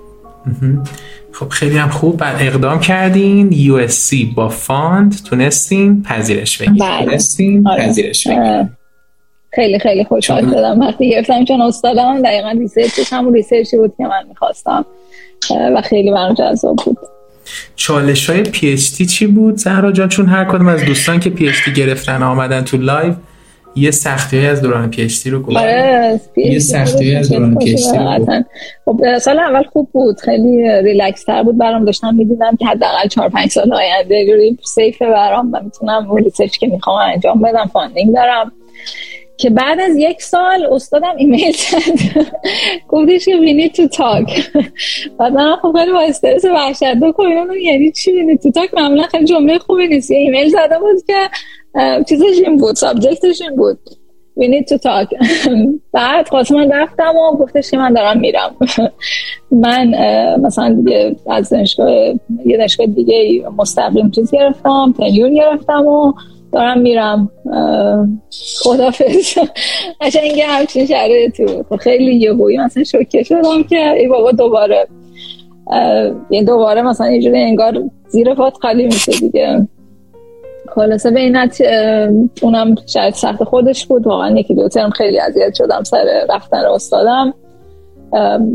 خب خیلی هم خوب. بعد اقدام کردین. یو با فاند. تونستین پذیرش بگیرین. بله. تونستین آره. پذیرش بگیرین. خیلی خیلی خوشحال شدم. وقتی گرفتم چون استادم دقیقا research ش همون research ی بود که من می‌خواستم. و خیلی برام جذاب بود. چالش های PhD چی بود؟ زهرا جان چون هر کدوم از دوستان که PhD گرفتن آمدن تو لایو یه سختی از دوران PhD رو گفت. آره یه سختی از دوران پیشتی رو خب سال اول خوب بود خیلی ریلکس تر بود. برام داشتم می‌دیدم که حداقل 4 5 سال آینده جوری safe برام و می‌تونم اون research که می‌خوام انجام بدم funding دارم. که بعد از یک سال استادم ایمیل زد. گفتش که need to talk. بعد من خب خیلی با استرس وحشت دو یعنی چی need to talk معمولا خیلی جمله خوبی نیست. یه ایمیل زده بود که چیزش این بود سابجکتش این بود. We need to talk. بعد خواست من رفتم و گفتش که من دارم میرم. من مثلا دیگه از دانشگاه یه دانشگاه دیگه مستقیم چیز گرفتم تنیور گرفتم و دارم میرم. خدافز قشنگ همچین شرایطی بود خب خیلی یه بویی مثلا شوکه شدم که ای بابا دوباره. یه دوباره مثلا یه جوری انگار زیر پات خالی میشه دیگه. خلاصه به این اونم شاید سخت خودش بود. واقعا یکی دو ترم خیلی اذیت شدم سر رفتن استادم.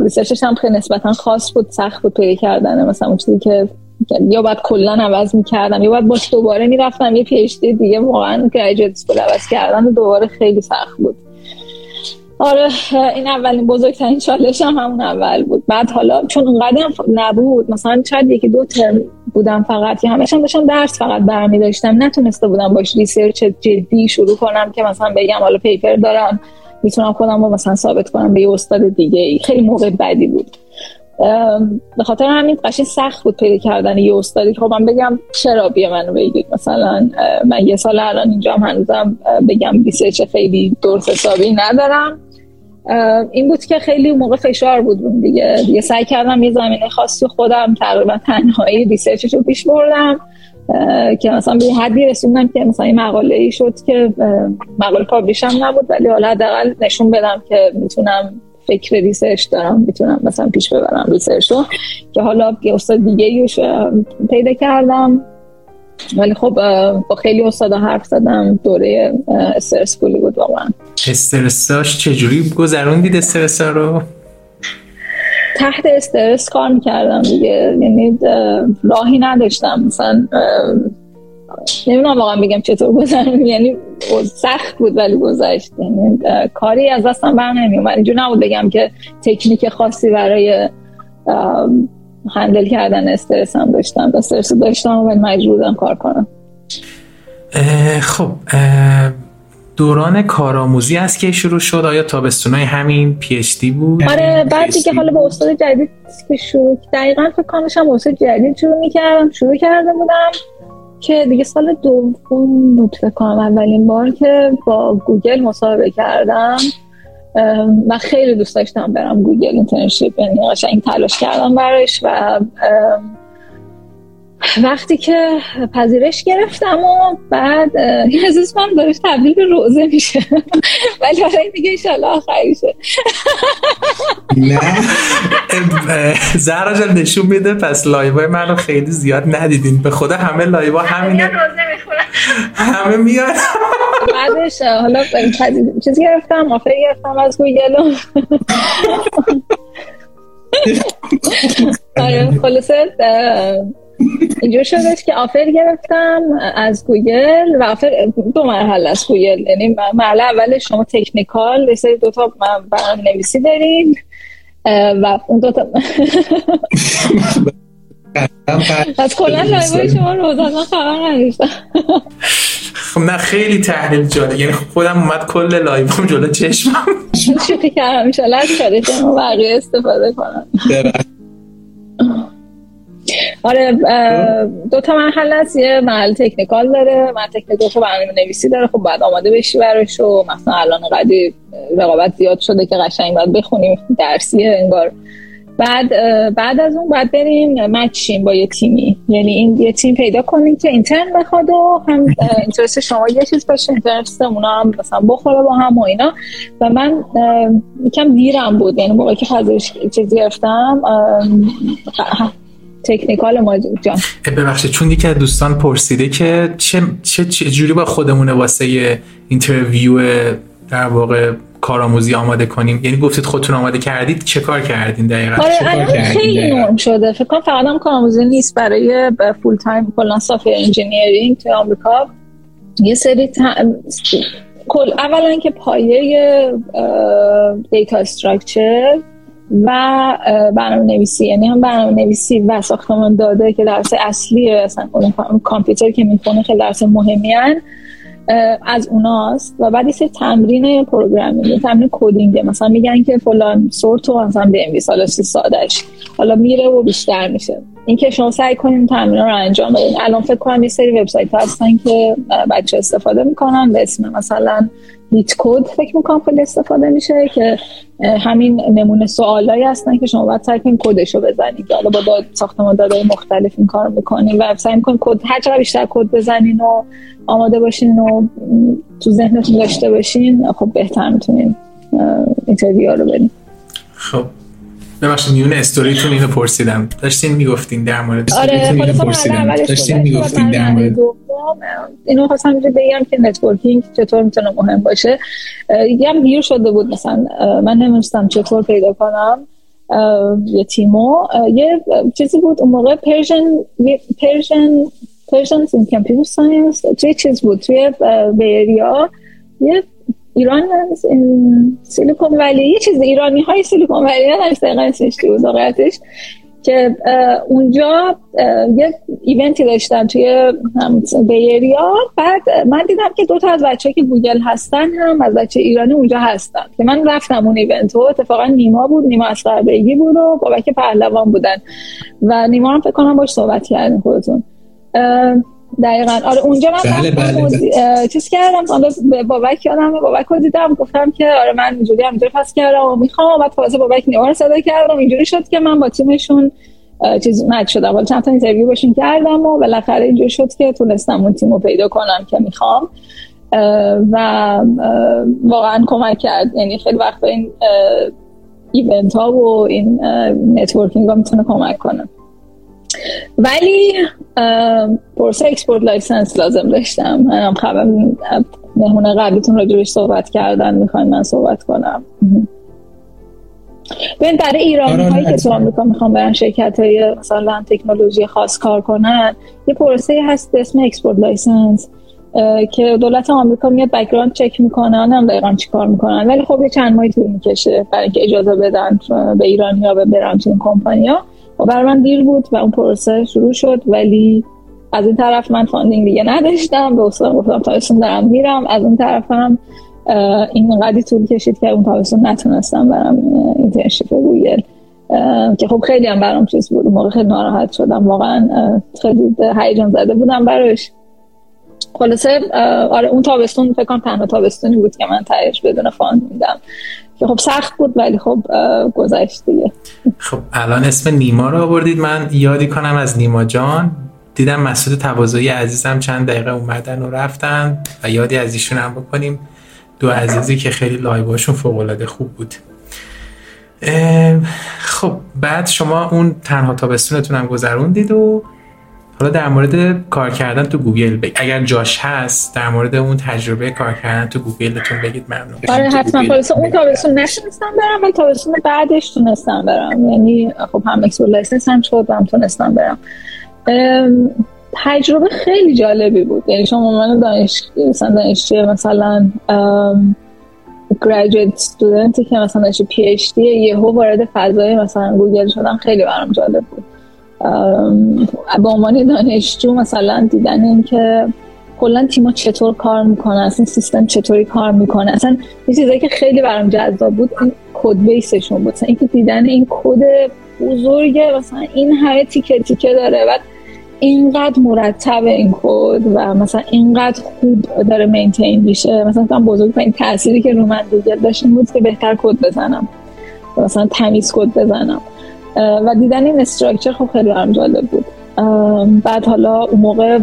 ریسرچش هم خیلی نسبتا خاص بود سخت بود پیدا کردن. مثلا اون چیزی که یا باید کلا عوض می‌کردم یا باید باش دوباره می‌رفتم یه PhD دیگه. واقعا graduate school عوض کردن و دوباره خیلی سخت بود. آره این اولین بزرگترین چالش هم همون اول بود. بعد حالا چون اونقدر نبود مثلا چند یکی دو ترم بودم فقط. که همش هم داشتم درس فقط برمی داشتم. نتونسته بودم باش research جدی شروع کنم که مثلا بگم حالا paper دارم. می‌تونم خودم رو مثلا ثابت کنم به یه استاد دیگه خیلی موقع بدی بود. به خاطر همین قشنگ سخت بود پیدا کردن یه استادی خب من بگم چرا بیا منو بگید مثلا من یه سال الان اینجا هم هنوزم بگم research خیلی درست حسابی ندارم. این بود که خیلی موقع فشار بود دیگه. دیگه سعی کردم یه زمینه خاصی خودم تقریبا تنهایی research ش رو پیش بردم که مثلا به حدی رسوندم که مثلا این مقاله ای شد که مقاله publish هم نبود ولی حالا حداقل نشون بدم که می‌تونم فکر research دارم می‌تونم مثلا پیش ببرم research رو. که حالا یه استاد دیگه پیدا کردم. ولی خب با خیلی استادا حرف زدم دوره استرس پولی بود واقعا. استرساش چجوری گذروندید استرس رو؟ تحت استرس کار می‌کردم دیگه یعنی راهی نداشتم. مثلا نمی‌دونم واقعا بگم چطور گذرم یعنی سخت بود ولی گذشت. یعنی کاری از دستم بر نمیومد اینجور نبود بگم که تکنیک خاصی برای هندل کردن استرس هم داشتم. استرس داشتم و مجبور بودم کار کنم. خب دوران کارآموزی از که شروع شد؟ آیا تابستونای همین پی اچ دی بود؟ آره بعد دیگه حالا با استاد جدید که شروع دقیقا فکر کنم استاد جدید شروع می‌کردم شروع کرده بودم که دیگه سال دوم بود فکر کنم اولین بار که با گوگل مصاحبه کردم. من خیلی دوست داشتم برم گوگل internship یعنی این تلاش کردم براش و وقتی که پذیرش گرفتم و بعد این از من دارش تبدیل به روضه میشه. ولی حالا این دیگه ایشالله آخریشه نه. زهرا جان نشون میده پس live ای منو خیلی زیاد ندیدین. به خدا همه live ا همینه. همه میاد بعدش حالا چیزی گرفتم offer گرفتم از گوگل آره خلاصه اینجور شدش که offer گرفتم از گوگل و offer دو مرحله از گوگل یعنی مرحله اول شما technical یه سری دوتا برنامه نویسی دارین و اون دوتا از کلا live های شما روزانه خبر نداشتم. خب نه خیلی تحلیل جالب. یعنی خودم اومد کل live م جلو چشمم. شوخی کردم انشالله از بقیه استفاده کنم. آره دو تا مرحله است یه مرحله technical داره من technical تو برنامه نویسی داره خب بعد آماده بشی براش و مثلا الان قدی رقابت زیاد شده که قشنگ باید بخونیم درسیه انگار. بعد بعد از اون باید بریم مچیم با یه تیمی. یعنی این یه تیم پیدا کنیم که اینترن بخواد و هم اینترست شما یه چیز باشه اینترست اونا هم مثلا بخوره با هم و اینا. و من یکم دیرم بود یعنی موقعی که پذیرش چیزی گرفتم تکنیکال ما جان. ببخشید چون یکی از دوستان پرسیده که چه, چه, چه جوری با خودمونه واسه interview در واقع کارآموزی آماده کنیم؟ یعنی گفتید خودتون آماده کردید چه کار کردین دقیقا؟ آره چه کار کردین خیلی نرم شده. فکر کنم فقط هم کارآموزی نیست. برای full time کلا software engineering تو آمریکا یه سری کل اولا که پایه data structure و برنامه نویسی یعنی هم برنامه نویسی و ساختمان داده که درس اصلی اصلا کامپیوتر که می‌خونه خیلی درس مهمی از اوناست. و بعد یه تمرین programming تمرین coding. مثلا میگن که فلان sort رو مثلا بنویس حالا سادهش حالا میره و بیشتر میشه. اینکه شما سعی کنیم تمرین رو انجام بدین. الان فکر کنم یه سری وبسایت هستن که بچه استفاده می‌کنن به اسم مثلا LeetCode فکر می‌کنم خیلی استفاده میشه که همین نمونه سوالایی هستن که شما باید سعی کنید کدش رو بزنید. حالا با داد ساختمان دادای مختلف این کار می‌کنید و سعی کنید کد هر چقدر بیشتر کد بزنین و آماده باشین و تو ذهنتون داشته باشین خب بهتر می‌تونین interview رو برین. خب. ببخشید میون استوریتون اینو پرسیدم. داشتین می‌گفتین در مورد آره اینو پرسیدم. داشتین می‌گفتین در مورد اینو خواستم بگم که networking چطور می‌تونه مهم باشه. یه هم دیر شده بود مثلا. من نمیستم چطور پیدا کنم. یه تیمو. یه چیزی بود اون موقع Persian پرژن پرژن این کمپیوتر ساینس توی چیز بود توی بیریا یه ایران سیلیکون ولی یه چیز ایرانی های سیلیکون ولی نداشت دقیقا اسمش واقعیتش. که اونجا یه ایونتی داشتن توی بیریا بعد من دیدم که دو تا از بچه که گوگل هستن هم از بچه ایرانی اونجا هستن. که من رفتم اون ایونت و اتفاقا نیما بود نیما از بیگی بود و بابک پهلوان بودن. و نیما هم فکر کنم باش صحبت کردن خودتون. دقیقا. آره اونجا من بله بله چیز کردم. حالا بابک یادم بابک رو دیدم. گفتم که آره من اینجوری هم اینجوری pass کردم و می‌خوام. بعد تازه بابک نیما رو صدا کردم. اینجوری شد که من با تیمشون چیز match شدم. ولی چند تا interview باشون کردم و بالاخره اینجوری شد که تونستم اون تیم رو پیدا کنم که می‌خوام. و واقعا کمک کرد. یعنی خیلی وقت این event ها و این networking ها می‌تونه کمک کنه. ولی پروسه export license لازم داشتم. منم خبر مهمون قبلیتون راجبش صحبت کردن. می‌خواین من صحبت کنم. ببین برای ایرانی هایی که تو آمریکا می‌خوان برن شرکت های مثلا تکنولوژی خاص کار کنن یه پروسه هست به اسم export license که دولت آمریکا میاد background check می‌کنن هم دقیقا چی کار می‌کنن. ولی خب یه چند ماهی طول می‌کشه برای اینکه اجازه بدن به ایرانی ها به برن تو این کمپانیا برای من دیر بود و اون پروسه شروع شد ولی از این طرف من funding دیگه نداشتم. به استاد گفتم تابستون دارم میرم. از اون طرف هم این قدی طول کشید که اون تابستون نتونستم برم internship گوگل که خب خیلی هم برام چیز بود. موقع خیلی ناراحت شدم. واقعا خیلی هیجان زده بودم براش. خلاصه آره اون تابستون فکر کنم تنها تابستونی بود که من تهش بدون fund میدم که خب سخت بود ولی خب گذشت دیگه. خب الان اسم نیما رو آوردید. من یادی کنم از نیما جان. دیدم مسعود تبازوی عزیزم چند دقیقه اومدن و رفتن و یادی از ایشون هم بکنیم. دو عزیزی که خیلی live هاشون فوق العاده خوب بود. خب بعد شما اون تنها تابستونتون هم گذروندید و حالا در مورد کار کردن تو گوگل بگ... اگر جاش هست در مورد اون تجربه کار کردن تو گوگلتون بگید ممنون. آره حتما اون تابستون نتونستم برم ولی تابستون بعدش تونستم برم. یعنی خب هم export license هم شد هم تونستم برم. تجربه خیلی جالبی بود. یعنی شما من دانش مثلا دانشجو مثلا graduate student ی که مثلا دانشجو PhD یهو وارد فضای مثلا گوگل شدن خیلی برام جالب بود. به عنوان دانشجو مثلا دیدن این که کلا تیما چطور کار می‌کنه اصلا سیستم چطوری کار می‌کنه. اصلا یه چیزایی که خیلی برام جذاب بود این code base شون بود. اینکه دیدن این کد بزرگه مثلا این همه تیکه تیکه داره بعد اینقدر مرتب این کد و مثلا اینقدر خوب داره maintain میشه. مثلا بزرگ بزرگترین تأثیری که رو من داشت بود که بهتر کد بزنم. مثلا تمیز کد بزنم. و دیدن این structure خب خیلی برام جالب بود. بعد حالا اون موقع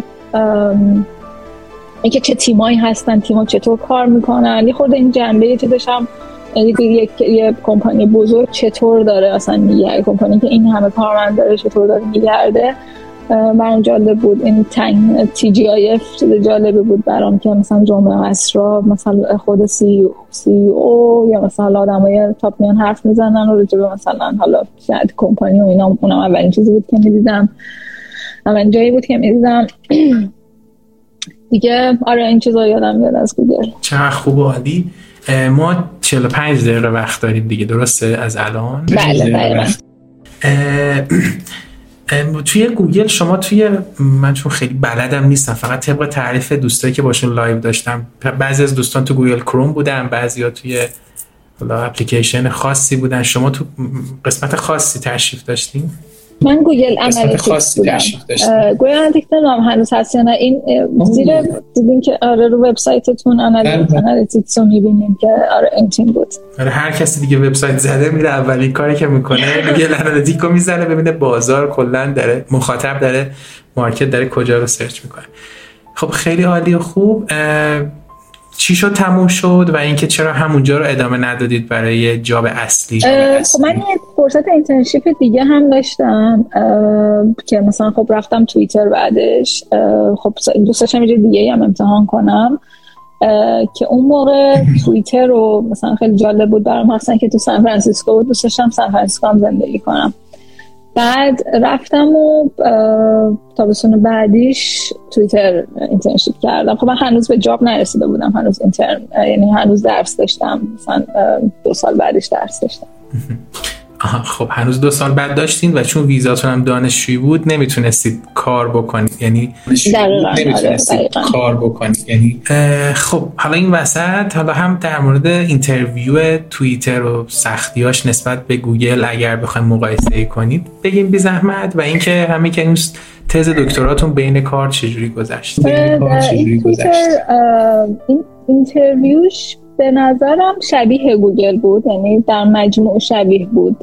اینکه چه تیمایی هستن تیما چطور کار می‌کنن. یه خورده این جنبه چه داشتم یک یه کمپانی بزرگ چطور داره اصلا میگه کمپانی که این همه کارمند داره چطور داره میگرده. برام جالب بود. این تنگ تی جی آی اف جالبه بود برام که مثلا جمعه اسرا مثلا خود سی سی او یا مثلا آدمای تاپ میان حرف می‌زنن و رجبه مثلا حالا شاید کمپانی و اینا اونم اولین چیزی بود که می‌دیدم. اولین جایی بود که می‌دیدم. دیگه آره این چیزا یادم میاد از گوگل. چقدر خوب و عالی. ما 45 دقیقه وقت داریم دیگه درسته؟ از الان؟ بله توی گوگل شما توی من چون خیلی بلدم نیستم فقط طبق تعریف دوستایی که باشون live داشتم بعضی از دوستان تو گوگل کروم بودن بعضی ها توی اپلیکیشن خاصی بودن. شما تو قسمت خاصی تشریف داشتین؟ من گوگل آنالیتیکس بودم. گوگل آنالیتیکس نمی‌دونم هنوز هست یا نه. این زیر دیدیم که آره رو وبسایتتون آنالیتیکس رو می‌بینیم که آره این تیم بود. آره هر کسی دیگه وبسایت زده میره اولین کاری که می‌کنه گوگل آنالیتیک رو می‌زنه ببینه بازار کلا داره مخاطب داره market داره کجا رو سرچ می‌کنه. خب خیلی عالی و خوب. چی شد تموم شد و اینکه چرا همونجا رو ادامه ندادید برای job اصلی؟ خب من یه فرصت internship دیگه هم داشتم که مثلا خب رفتم توییتر بعدش خب دوست داشتم یه دیگه هم امتحان کنم که اون موقع توییتر رو مثلا خیلی جالب بود برام مثلا که تو سان فرانسیسکو بود دوست داشتم سان فرانسیسکو هم زندگی کنم. بعد رفتم و تابستون بعدیش توییتر internship کردم. خب من هنوز به job نرسیده بودم. هنوز intern یعنی هنوز درس داشتم. مثلا دو سال بعدش درس داشتم. خب هنوز دو سال بعد داشتین و چون ویزاتون هم دانشجویی بود نمی‌تونستید کار بکنید. یعنی نمی‌تونستید آره، کار بکنید. یعنی خب حالا این وسط حالا هم در مورد interview توییتر و سختیاش نسبت به گوگل اگر بخوایم مقایسه کنید بگیم بی زحمت و اینکه همین که اون تز دکتراتون بین کار چجوری گذشت؟ بین کار چجوری گذشت؟ این interview ش به نظرم شبیه گوگل بود یعنی در مجموع شبیه بود.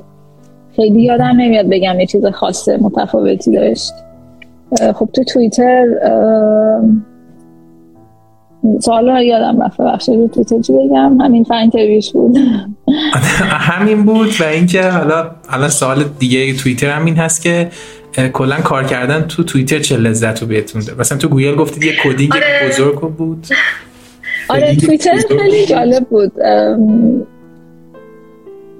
خیلی یادم نمیاد بگم یه چیز خاص متفاوتی داشت. خب تو توییتر سوال یادم رفت بخشی توییتر چی بگم؟ همین fun بود. همین بود و اینکه حالا حالا سوال دیگه توییتر همین هست که کلا کار کردن تو توییتر چه لذت رو بهتون ده مثلا تو گوگل گفتید یه coding آره. بزرگ بود. آره توییتر خیلی جالب بود.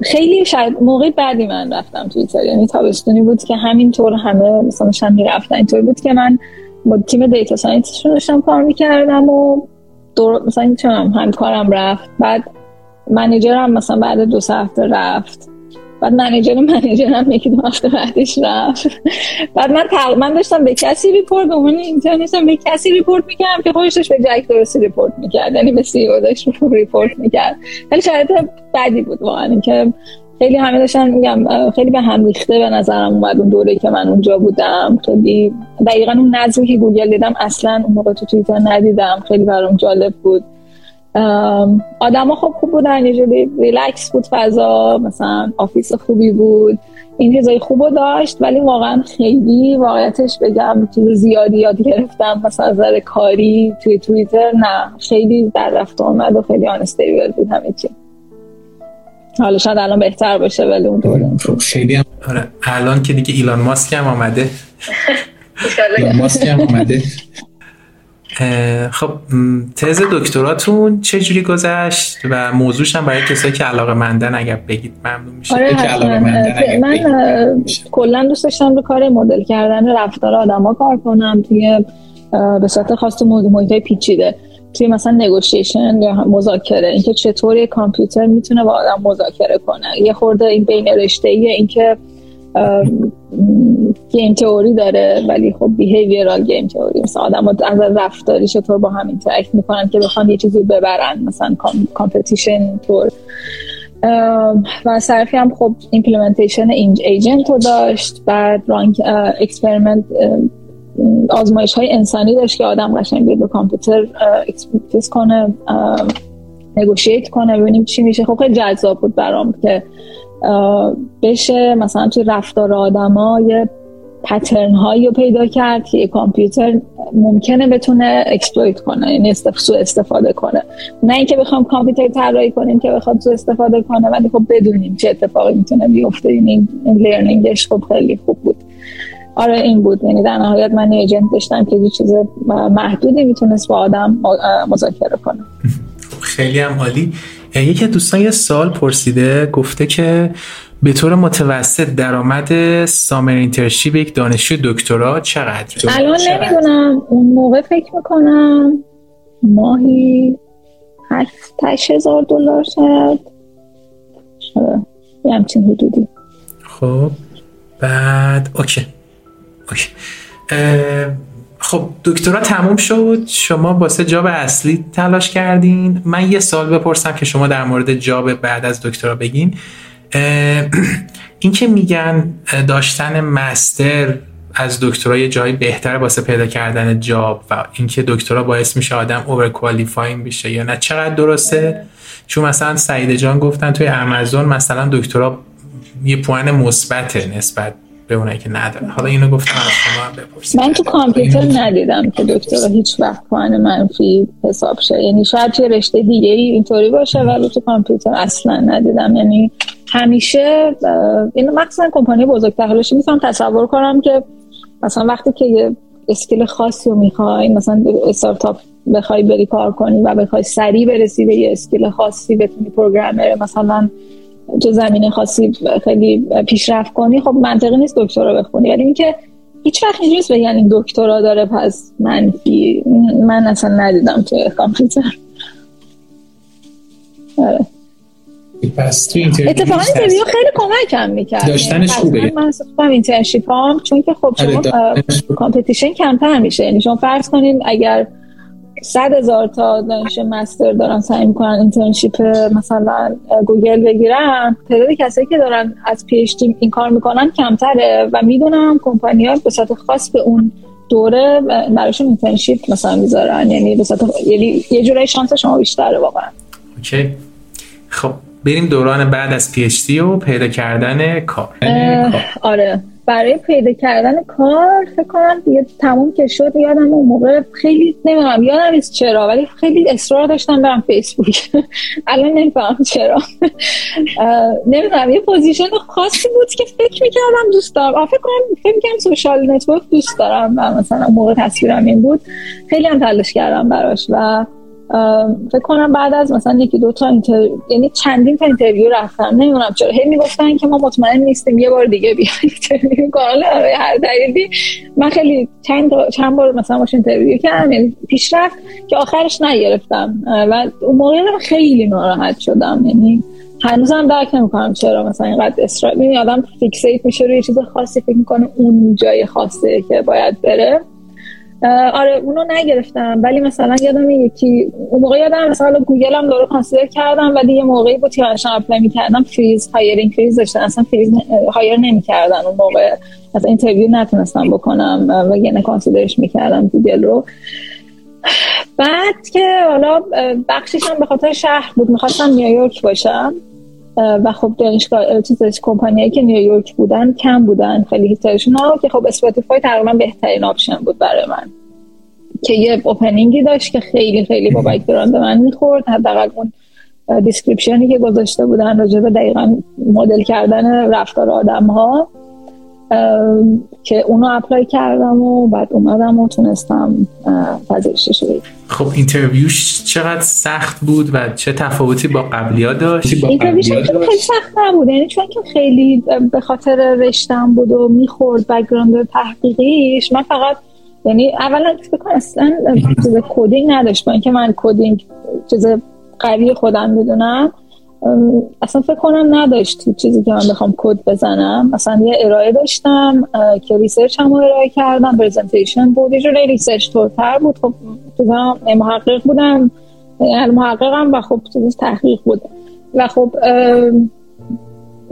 خیلی شاید موقع بعدی من رفتم توییتر. یعنی تابستونی بود که همینطور همه مثلا شن می‌رفتن اینطور بود که من با تیم دیتا ساینتیستشون داشتم کار می‌کردم و دور مثلا چونم همکارم رفت. بعد منیجرم مثلا بعد دو هفته رفت. بعد منیجر منیجر هم یکی دو هفته بعدش رفت. بعد من من داشتم به کسی report به عنوان intern شم به کسی report می‌کردم که خودش به جک دورسی report می‌کرد. یعنی به CEO داشت report می‌کرد. ولی شرایط بدی بود واقعا. اینکه خیلی همه داشتن میگم خیلی به هم ریخته به نظرم اومد اون دوره که من اونجا بودم. خیلی دقیقا اون نظمی که گوگل دیدم اصلا اون موقع تو توییتر ندیدم. خیلی برام جالب بود. آدما خب خوب بودن یه جوری ریلکس بود فضا مثلا office خوبی بود این چیزای خوب داشت ولی واقعا خیلی واقعیتش بگم چیز زیادی یاد گرفتم مثلا از کاری توی توییتر نه. خیلی در رفت آمد و خیلی آنستیبل بود همه چی. حالا شاید الان بهتر باشه ولی اون دوره. خب، خیلی هم آره الان که دیگه ایلان ماسک هم آمده. ایلان ماسک هم آمده. خب تز دکتراتون چه جوری گذشت و موضوعش هم برای کسایی که علاقه مندن اگر بگید ممنون میشه. آره من کلا دوست داشتم رو کار مدل کردن رفتار آدما کار کنم. توی به صورت خاص محیط پیچیده. توی مثلا negotiation یا مذاکره. اینکه چطور کامپیوتر می‌تونه با آدم مذاکره کنه. یه خورده این بین رشته اینکه game theory داره ولی خب behavioral game theory مثلا آدما از رفتاری چطور با هم interact می‌کنن که بخوان یه چیزی ببرن مثلا competition طور و صرفی هم خب implementation agent رو داشت بعد run experiment آزمایش های انسانی داشت که آدم قشنگ بیاد به کامپیوتر experiment کنه negotiate کنه ببینیم چی میشه. خب خیلی جذاب بود برام که بشه. مثلا توی رفتار آدما یه pattern هایی رو پیدا کرد که کامپیوتر ممکنه بتونه exploit کنه یعنی سو استفاده کنه. نه اینکه بخوام کامپیوتر طراحی کنیم که بخواد سو استفاده کنه ولی خب بدونیم چه اتفاقی می‌تونه بیفته. این learning ش خب خیلی خوب بود. آره این بود. یعنی در نهایت من agent داشتم که یه چیز محدودی می‌تونست با آدم مذاکره کنه. خیلی هم عالی. یکی دوستان یه سوال پرسیده گفته که به طور متوسط درآمد summer internship یک دانشجو دکترا چقدر؟ الان نمی‌دونم. اون موقع فکر می‌کنم ماهی هشت هزار دلار شاید. یه همچین حدودی. خب بعد okay. okay. خب دکترا تموم شد. شما واسه job اصلی تلاش کردین. من یه سوال بپرسم که شما در مورد job بعد از دکترا بگین. این که میگن داشتن مستر از دکترا یه جایی بهتر واسه پیدا کردن جاب و اینکه دکترا باعث میشه آدم اوور کوالیفاینگ بشه یا نه چقدر درسته؟ چون مثلا سعید جان گفتن توی امازون مثلا دکترا یه پوان مثبت نسبت به اونایی که نداره حالا اینو گفتم از شما بپرسید. من تو کامپیوتر ندیدم که دکترا هیچ وقت پوان منفی حساب شه. یعنی شاید توی رشته دیگه ای اینطوری باشه ولی تو کامپیوتر اصلا ندیدم. یعنی همیشه این مخصوصا کمپانی بزرگتر. حالش می‌تونم تصور کنم که مثلا وقتی که یه اسکیل خاصی رو می‌خوای مثلا استارتاپ بخوای بری کار کنی و بخوای سریع برسی به یه اسکیل خاصی بتونی پروگرامر مثلا تو زمینه خاصی خیلی پیشرفت کنی خب منطقی نیست دکترا بخونی. ولی اینکه هیچ وقت نیست بگن این دکترا داره پس منفی من اصلا ندیدم تو کامپیوتر. آره. پس تو اتفاقا interview خیلی کمکم می‌کرد. داشتنش خوبه. من خودم internship هم چون که خب شما competition کمتر میشه. یعنی شما فرض کنین اگر صد هزار تا دانشجو master دارن سعی می‌کنن internship مثلا گوگل بگیرن. تعداد کسایی که دارن از PhD این کار می‌کنن کمتره و می‌دونم کمپانی ها به صورت خاص به اون دوره براشون internship مثلا می‌ذارن. یعنی به صورت یعنی یه جورایی شانس شما بیشتره واقعا. okay. خب بریم دوران بعد از PhD و پیدا کردن کار. آره. برای پیدا کردن کار فکر کنم دیگه تموم که شد یادم اون موقع خیلی نمی‌دونم یادم نیست چرا ولی خیلی اصرار داشتم برم فیسبوک. الان نمیفهم چرا. نمی‌دونم یه position خاصی بود که فکر می‌کردم دوست دارم. فکر کنم فکر می‌کردم social network دوست دارم و مثلا موقع تصویرم این بود. خیلی هم تلاش کردم براش و فکر کنم بعد از مثلا یکی دو تا inter... یعنی چندین تا interview رفتم نمی‌دونم چرا. هی می‌گفتن که ما مطمئن نیستیم یه بار دیگه بیاید interview کن هر دلیلی. من خیلی چند چند بار مثلا باش interview کردم یعنی پیشرفت که آخرش نگرفتم. و اون موقع خیلی ناراحت شدم. یعنی هنوزم درک نمی‌کنم چرا مثلا اینقدر اصرار می آدم fixate میشه روی چیز خاصی فکر می‌کنه اون جای خاصه که باید بره. آره اونو نگرفتم. ولی مثلا یادم یکی اون موقع یادم مثلا گوگل هم داره consider کردم ولی یه موقعی بود که داشتم apply می‌کردم freeze hiring freeze داشتن. اصلا freeze hire نمی‌کردن. اون موقع از interview نتونستم بکنم و یعنی consider ش می‌کردم گوگل رو. بعد که حالا بخشش هم به خاطر شهر بود. می‌خواستم نیویورک باشم. و خب دانشگاه چیزش کمپانیایی که نیویورک بودن کم بودن خیلی headquarter شون ها که خب اسپاتیفای تقریبا بهترین option بود برای من. که یه opening ی داشت که خیلی خیلی با background من می‌خورد. حداقل اون description ی که گذاشته بودن راجع به دقیقا مدل کردن رفتار آدم ها که اونو apply کردم و بعد اومدم و تونستم پذیرشش بگیرم. خب interview ش چقدر سخت بود و چه تفاوتی با قبلی ها داشت؟ interview ش خیلی سخت نبود. یعنی چون که خیلی به خاطر رشتم بود و می‌خورد background تحقیقیش من فقط یعنی اولا فکر کنم اصلا چیز coding نداشت. با اینکه من coding چیز قوی خودم می‌دونم اصلا فکر کنم نداشت چیزی که من بخوام کد بزنم. مثلا یه ارائه داشتم که research هم ارائه کردم presentation بود. یه جوری research طورتر بود. خب محقق بودم محققم و خب تحقیق بود. و خب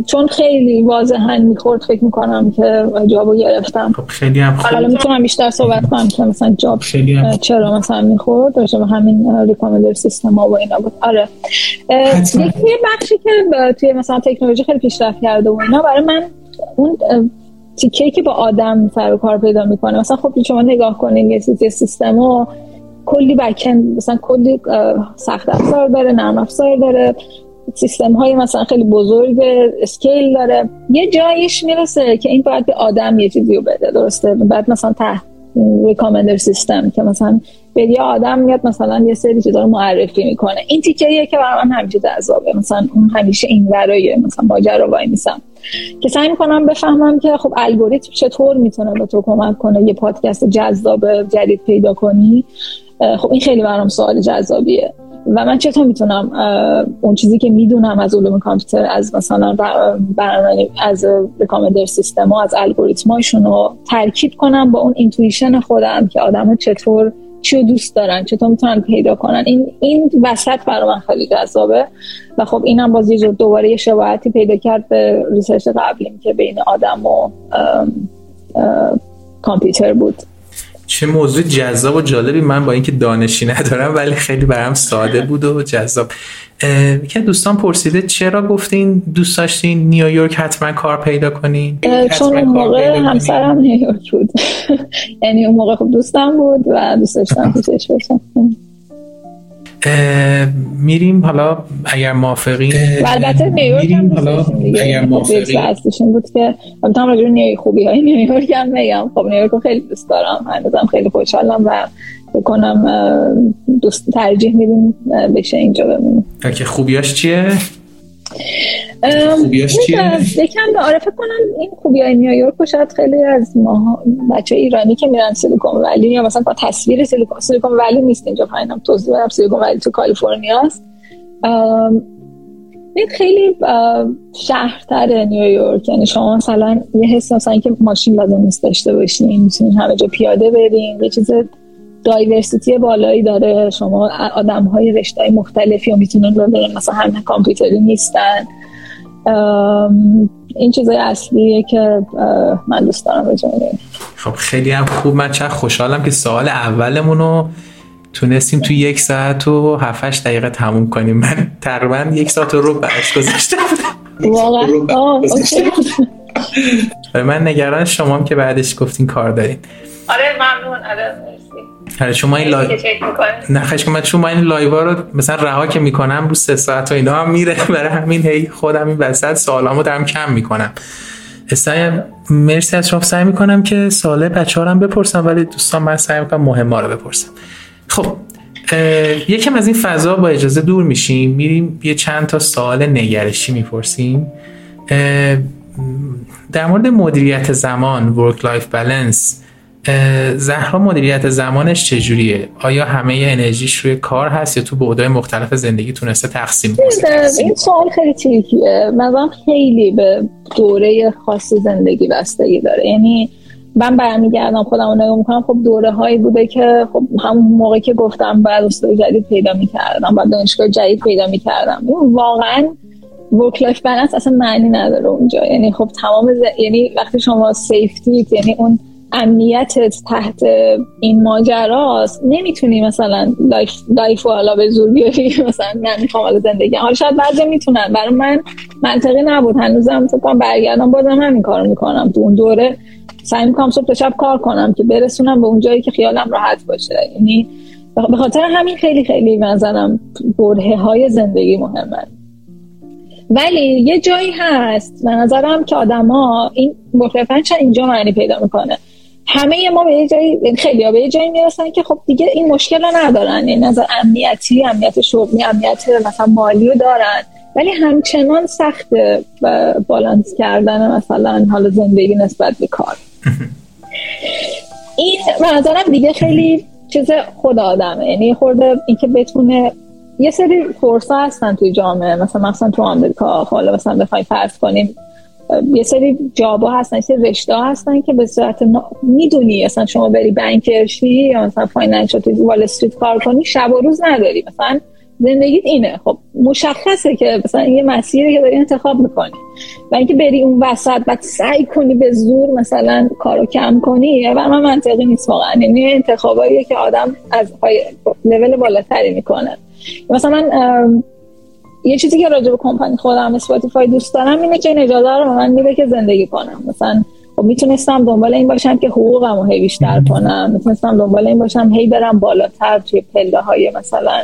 چون خیلی واضحا می‌خورد فکر می‌کنم که job و گرفتم. خب خیلی هم خوب. حالا می‌تونم بیشتر صحبت کنم که مثلا جاب خیلی هم چرا مثلا می‌خورد؟ داشته به همین ریکامندر سیستم ها و اینا بود. آره. یکی بخشی که توی مثلا تکنولوژی خیلی پیشرفت کرده و اینا برای من اون تیکه که با آدم سر و کار پیدا می‌کنه مثلا خب شما نگاه کنین یه چیزی سیستم و کلی بکن مثلا کلی سخت افزار داره نرم افزار داره. سیستم های مثلا خیلی بزرگ اسکیل داره. یه جایش می‌رسه که این باید به آدم یه چیزی رو بده درسته؟ بعد مثلا تحت ریکامندر سیستم که مثلا به یه آدم میاد مثلا یه سری چیزا رو معرفی می‌کنه. این تیکه که برای من همیشه جذابه. مثلا اون همیشه این ورای مثلا ماجرا وای میسم. که سعی می‌کنم بفهمم که خب الگوریتم چطور می‌تونه به تو کمک کنه یه پادکست جذاب جدید پیدا کنی. خب این خیلی برام سوال جذابیه. و من چطور می‌تونم اون چیزی که می‌دونم از علوم کامپیوتر از مثلا بر- برنامه از recommender system ها از الگوریتماشون رو ترکیب کنم با اون intuition خودم که آدم چطور چی رو دوست دارن چطور می‌تونن پیدا کنن. این این وسط برای من خیلی جذابه و خب اینم باز یه دوباره یه شباهتی پیدا کرد به research قبلیم که بین آدم و کامپیوتر بود. چه موضوع جذاب و جالبی. من با اینکه دانشی ندارم ولی خیلی برام ساده بود و جذاب. که دوستان پرسیده چرا گفتین دوست داشتین نیویورک حتما کار پیدا کنین؟ چون اون حتما کار موقع. همسرم نیویورک بود. یعنی اون موقع خب دوستم بود و دوست داشتم پیشش میریم حالا اگر موافقین. البته نیویورک هم حالا. اگر یه موافقی چیز اصلیش این بود که البته راجع به نیویورک خوبی های نیویورک هم میگم خب نیویورک خیلی دوست دارم. هنوزم خیلی خوشحالم و بکنم دوست ترجیح میدیم بشه اینجا بمونیم. که خوبیاش چیه؟ خوبیاش چیه؟ می‌دونم، یکم آره فکر کنم این خوبی های نیویورک رو شاید خیلی از ما بچه ایرانی که میرن سیلیکون ولی یا مثلا با تصویر سیلیکون سیلیکون ولی نیست اینجا پایینم توضیح بدم سیلیکون ولی تو کالیفرنیا است این خیلی شهرتر نیویورک یعنی شما مثلا یه حس مثلا که ماشین لازم نیست داشته باشین می‌تونین همه جا پیاده برین یه چیز دایورسیتی بالایی داره. شما آدم های رشته های مختلفی رو می‌تونن مثلا همه کامپیوتری نیستن. این چیزای اصلیه که من دوست دارم به. خب خیلی هم خوب. من چقدر خوشحالم که سوال اولمون رو تونستیم تو یک ساعت و 7 دقیقه تموم کنیم. من تقریبا یک ساعت رو برش گذاشته بودم. واقعا؟ من نگران شما که بعدش گفتین کار دارین. آره ممنون. آره آره شما این لای... که. نه من این لایوا رو مثلا رها که می‌کنم رو سه ساعت و اینا هم میره. برای همین هی خودم این وسط سوالامو دارم کم می‌کنم. سعی مرسی از شما. سعی می‌کنم که سوال بچه ها هم بپرسم ولی دوستان من سعی می‌کنم مهم رو بپرسم. خب یکم از این فضا با اجازه دور میشیم. میریم یه چند تا سوال نگرشی می‌پرسیم. در مورد مدیریت زمان work life balance زهرا مدیریت زمانش چجوریه؟ آیا همه انرژیش روی کار هست یا تو بعدهای مختلف زندگی تونسته تقسیم کنه؟ این سوال خیلی tricky ه. مثلا خیلی به دوره خاص زندگی بستگی داره. یعنی من برمیگردم خودم رو نگاه می‌کنم خب دوره هایی بوده که خب همون موقعی که گفتم بعد استاد جدید پیدا می‌کردم بعد دانشگاه جدید پیدا می‌کردم. واقعا work life balance اصلا معنی نداره اونجا. یعنی خب تمام ز... یعنی وقتی شما safety یعنی اون امنیتت تحت این ماجراست. نمی‌تونی مثلا life حالا به زور بیاری. مثلا من می‌خوام حالا زندگی حالا شاید بعضی می‌تونن. برای من منطقی نبود. هنوزم فکر برگردم بازم همین کارو می‌کنم. تو اون دوره سعی می‌کنم صبح تا شب کار کنم که برسونم به اون جایی که خیالم راحت باشه. یعنی به خاطر همین خیلی خیلی منظرم بره های زندگی مهمه. ولی یه جایی هست. به نظرم که آدما این مخالفن اینجا معنی پیدا می‌کنه؟ همه ما به یه جایی خیلی به یه جایی می‌رسن که خب دیگه این مشکل رو ندارن. این یعنی نظر امنیتی امنیت شغلی امنیت مثلا مالی رو دارن. ولی همچنان سخت بالانس کردن مثلا حال زندگی نسبت به کار. این نظرم دیگه خیلی چیز خود آدمه. یعنی خورده اینکه بتونه یه سری فرصه هستن توی جامعه. مثلا مثلا تو آمریکا حالا مثلا بخوای فرض کنیم یه سری job ا هستن یه رشته هستن که به صورت نا... می‌دونی مثلا شما بری banker شی یا مثلا financial تو Wall Street کار کنی شب و روز نداری. مثلا زندگیت اینه. خب مشخصه که مثلا یه مسیری که داری انتخاب می‌کنی. و اینکه بری اون وسط بعد سعی کنی به زور مثلا کارو کم کنی و من منطقی نیست واقعا. یعنی انتخاباییه که آدم از لول بالاتری می‌کنه. مثلا من یه چیزی که راجع به کمپانی خودم اسپاتیفای دوست دارم اینه که این اجازه رو به من میده که زندگی کنم. مثلا خب می‌تونستم دنبال این باشم که حقوقم رو هی بیشتر کنم. می‌تونستم دنبال این باشم هی برم بالاتر توی پله های مثلا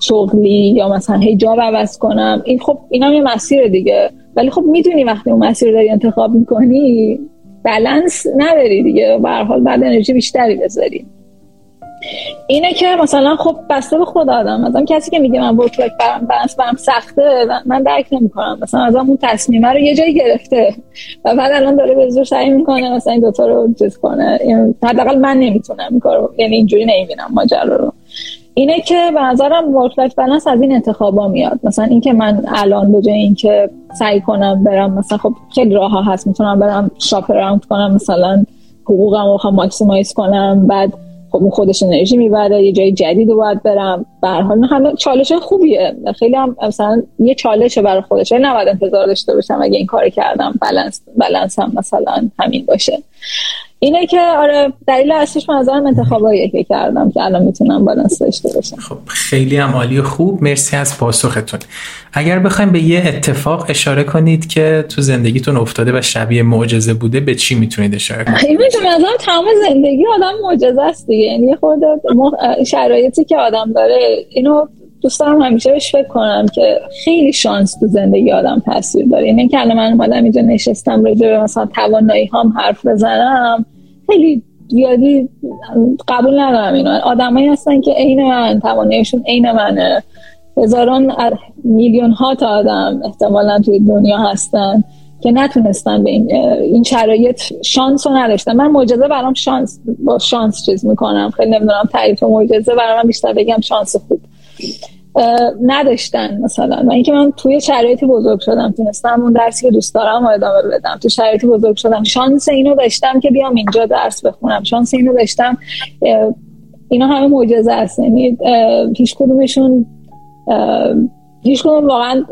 شغلی یا مثلا هی جا عوض کنم. این خب اینا یه مسیر دیگه. ولی خب می‌دونی وقتی اون مسیر داری انتخاب می‌کنی بلنس نداری دیگه. به حال بعد انرژی بیشتری بذاری. اینه که مثلا خب بسته به خود آدم. مثلا کسی که میگه من work life balance برم سخته من درک نمی‌کنم. مثلا از اون تصمیمه رو یه جایی گرفته و بعد الان داره به زور سعی می‌کنه مثلا این دوتا رو چیز کنه. حداقل من نمی‌تونم این کارو یعنی اینجوری نمی‌بینم ماجرا رو. اینه که به نظرم work life balance از این انتخابا میاد. مثلا اینکه من الان به جای اینکه سعی کنم برم مثلا خب خیلی راه ها هست. می‌تونم برم shop around کنم مثلا حقوقم رو maximize کنم. بعد خب اون خودش انرژی می‌بره یه جای جدید رو باید برم. به حال همه چالش خوبیه. خیلی هم مثلا یه چالشه برای خودش. نباید انتظار داشته باشم اگه این کار کردم. balance balance هم مثلا همین باشه. اینه که آره دلیل اصلیش من نظرم انتخابایی که کردم که الان می‌تونم بالانس داشته باشم. خب خیلی هم عالی خوب. مرسی از پاسختون. اگر بخوایم به یه اتفاق اشاره کنید که تو زندگیتون افتاده و شبیه معجزه بوده به چی می‌تونید اشاره کنید؟ این نظرم تمام زندگی آدم معجزه است دیگه. یعنی خود شرایطی که آدم داره اینو دوست دارم همیشه بهش فکر کنم که خیلی شانس تو زندگی آدم تاثیر داره. اینه که الان من اومدم اینجا نشستم راجع به مثلا توانایی هم حرف بزنم خیلی زیادی قبول ندارم اینو. آدمایی هستن که عین من تواناییشون عین منه. هزاران میلیون ها تا آدم احتمالا توی دنیا هستن که نتونستن به این, این شرایط شانس رو نداشتن. من معجزه برام شانس با شانس چیز می‌کنم. خیلی نمی‌دونم تعریف معجزه برام بیشتر بگم شانس خوب. نداشتن مثلا. و اینکه من توی شرایطی بزرگ شدم تونستم اون درسی که دوست دارم ادامه بدم. تو شرایطی بزرگ شدم. شانس اینو داشتم که بیام اینجا درس بخونم. شانس اینو داشتم اینا همه معجزه است. یعنی هیچ کدومشون هیچ کدوم واقعا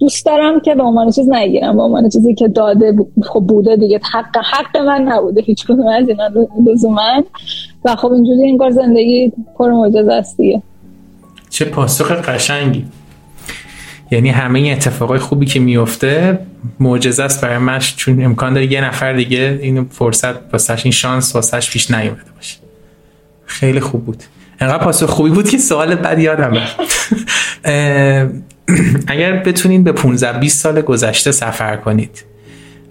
دوست دارم که به عنوان چیز نگیرم. به عنوان چیزی که داده خب بوده دیگه. حق حق من نبوده. هیچ کدوم از اینا لزوما. و خب اینجوری انگار زندگی پر معجزه است دیگه. چه پاسخ قشنگی. یعنی همه این اتفاقای خوبی که میفته معجزه است برای من چون امکان داره یه نفر دیگه این فرصت واسش این شانس واسش پیش نیومده باشه. خیلی خوب بود. انقدر پاسخ خوبی بود که سوال بعد یادم اگر بتونید به 15 20 سال گذشته سفر کنید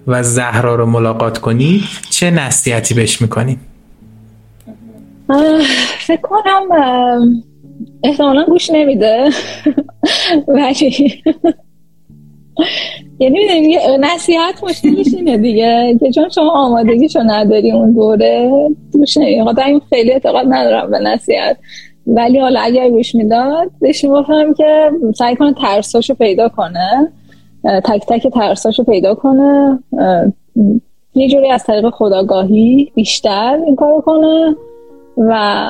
و زهرا رو ملاقات کنید چه نصیحتی بهش می‌کنید فکر کنم احتمالا گوش نمیده. ولی یعنی نصیحت مشکلش اینه دیگه. که چون شما آمادگیشو نداری اون دوره گوش نمیده. این خیلی اعتقاد ندارم به نصیحت. ولی حالا اگر گوش می‌داد بهش می‌گفتم که سعی کنه ترساشو پیدا کنه. تک تک ترساشو پیدا کنه. یه جوری از طریق خداگاهی بیشتر این کارو کنه و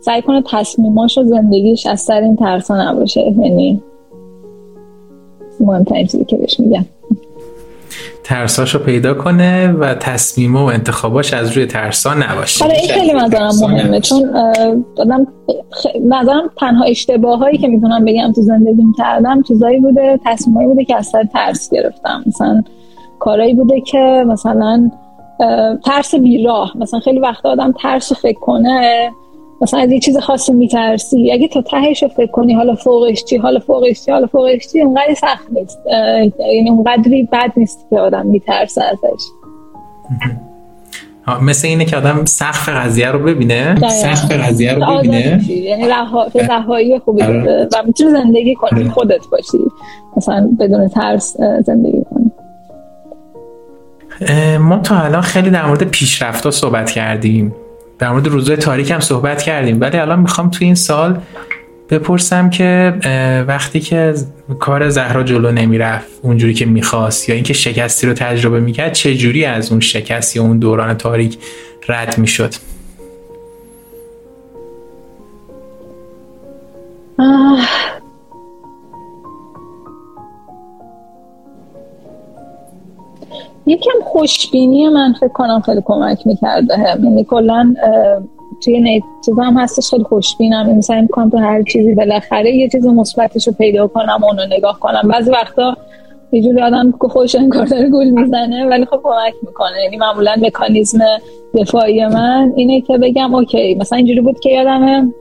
سعی کنه تصمیماش و زندگیش از سر این ترسا نباشه. یعنی مهمترین چیزی که بهش میگم. ترساشو پیدا کنه و تصمیم و انتخاباش از روی ترسا نباشه. حالا این خیلی نظرم مهمه چون دادم نظرم تنها اشتباه هایی که می‌تونم بگم تو زندگیم کردم چیزایی بوده تصمیمایی بوده که از سر ترس گرفتم. مثلا کارایی بوده که مثلا ترس بیراه. مثلا خیلی وقت آدم ترس فکر کنه مثلا از یه چیز خاصی میترسی. اگه تا تهش فکر کنی حالا فوقش چی حالا فوقش چی حالا فوقش چی اونقدر سخت نیست. یعنی اونقدری بد نیست که آدم میترسه ازش. مثل اینه که آدم سقف قضیه رو ببینه. سقف قضیه رو ببینه. یعنی رهایی خوبی آره. و می‌تونی زندگی کنی آره. خودت باشی. مثلا بدون ترس زندگی کنی. ما تا الان خیلی در مورد پیشرفت صحبت کردیم. در مورد روزهای تاریک هم صحبت کردیم. ولی الان می‌خوام توی این سال بپرسم که وقتی که کار زهرا جلو نمی‌رفت اونجوری که می‌خواست یا اینکه شکستی رو تجربه می‌کرد چه جوری از اون شکست یا اون دوران تاریک رد می‌شد؟ یکم خوشبینی من فکر کنم خیلی کمک می‌کرده. یعنی کلا توی نیت هم هستش خیلی خوشبینم. این سعی می‌کنم تو هر چیزی بالاخره یه چیز مثبتش رو پیدا کنم اونو نگاه کنم. بعضی وقتا یه جوری آدم که خوش انگار داره گول می‌زنه ولی خب کمک می‌کنه. یعنی معمولا مکانیزم دفاعی من اینه که بگم اوکی مثلا اینجوری بود که یادمه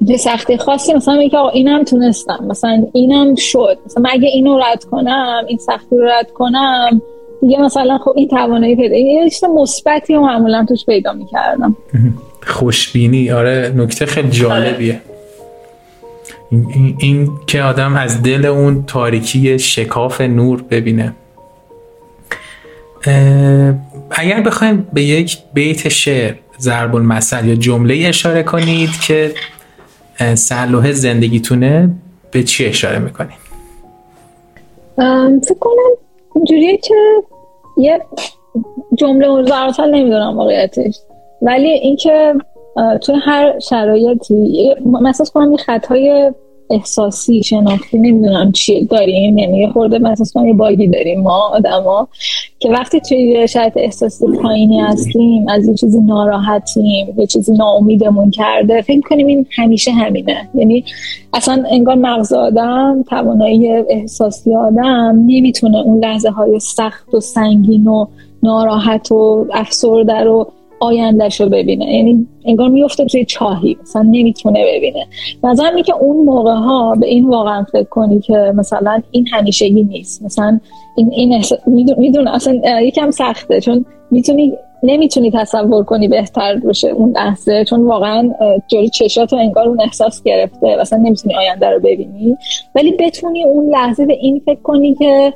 یه سختی خاصی مثلا میگه آقا اینم تونستم مثلا اینم شد مثلا اگه اینو رد کنم این سختی رو رد کنم دیگه مثلا خب این توانایی پیدا یه چیز مثبتی رو معمولا توش پیدا می‌کردم. خوشبینی آره نکته خیلی جالبیه. این, این, این که آدم از دل اون تاریکی شکاف نور ببینه. اگر بخوایم به یک بیت شعر ضرب المثل یا جمله اشاره کنید که سلوه زندگیتونه به چی اشاره می‌کنید فکر کنم اینجوریه که یه جمله مزارتال نمی‌دونم واقعیتش. ولی اینکه توی هر شرایطی مثلا کنم یه خطهای احساسی شناختی نمی‌دونم چیه داریم. یعنی یه خورده مثلا یه باگی داریم ما آدما که وقتی توی شرایط احساسی پایینی هستیم از یه چیزی ناراحتیم یه چیزی ناامیدمون کرده فکر کنیم این همیشه همینه. یعنی اصلا انگار مغز آدم توانایی احساسی آدم نمی‌تونه اون لحظه های سخت و سنگین و ناراحت و افسرده رو آیندهش رو ببینه. یعنی انگار میفته توی چاهی مثلا نمی‌تونه ببینه. نظرم که اون موقع ها به این واقعا فکر کنی که مثلا این همیشگی نیست. مثلا این, این می‌دونه اصلا یکم سخته. چون می‌تونی نمی‌تونی تصور کنی بهتر باشه اون لحظه. چون واقعا جلوی چشات انگار اون احساس گرفته. مثلا نمی‌تونی آینده رو ببینی. ولی بتونی اون لحظه به این فکر کنی که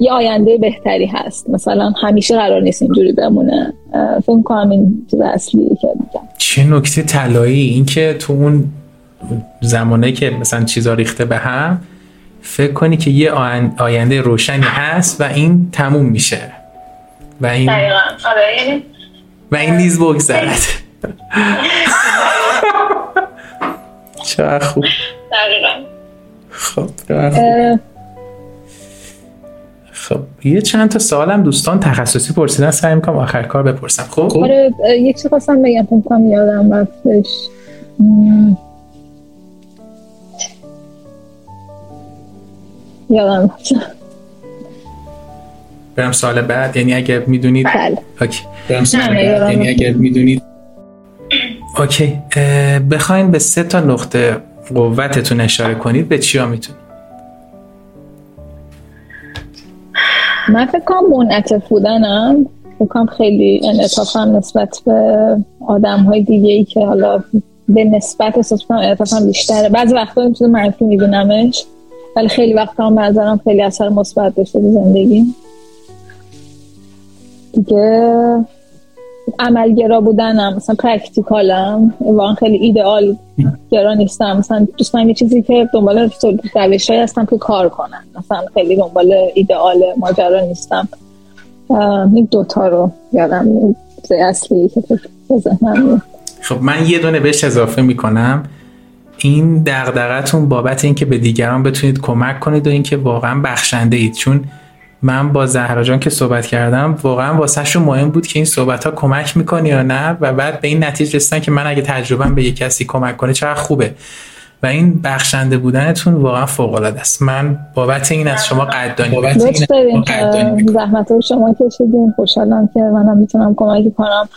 یه آینده بهتری هست. مثلا همیشه قرار نیست اینجوری بمونه. فکر کنم این چیز اصلی که میگم. چه نکته طلایی؟ اینکه تو اون زمانه که مثلا چیزا ریخته به هم فکر کنی که یه آینده روشنی هست و این تموم میشه. و این آره یعنی و این نیز بگذرد. چه خوب. دقیقا. خب خب یه چند تا سوالم دوستان تخصصی پرسیدن سعی می‌کنم آخر کار بپرسم. خب؟ آره یک چیز خواستم بگم فکر کنم یادم رفتش. یادم برم سال بعد یعنی اگر می‌دونید بله. برم سال بعد یعنی اگر می‌دونید اوکی. بخواین به سه تا نقطه قوتتون اشاره کنید به چیا می‌تونید؟ من فکر کنم منعطف بودنم. فکر کنم خیلی انعطافم نسبت به آدم های دیگه ای که حالا به نسبت احساس کنم بیشتره. بعضی وقتا چیز منفی میبینمش ولی خیلی وقتا هم نظرم خیلی اثر مثبت داشته به زندگی دیگه عملگرا بودنم مثلا پرکتیکالم واقعا خیلی ایدئال گرا نیستم. مثلا دوست یه چیزی که دنبال روش هستم که کار کنم مثلا خیلی دنبال ایدئال ماجرا نیستم. این دوتا رو یادم اصلی که خب من یه دونه بهش اضافه می‌کنم. این دغدغتون بابت اینکه به دیگران بتونید کمک کنید و اینکه واقعا بخشنده اید. چون من با زهرا جان که صحبت کردم واقعا واسهشون مهم بود که این صحبت ها کمک می‌کنی یا نه و بعد به این نتیجه رسیدن که من اگه تجربه به یک کسی کمک کنه چقدر خوبه. و این بخشنده بودنتون واقعا فوق العاده است. من بابت این از شما قدردانی بابت این زحمت شما کشیدین. خوشحالم که منم می‌تونم کمکی کنم.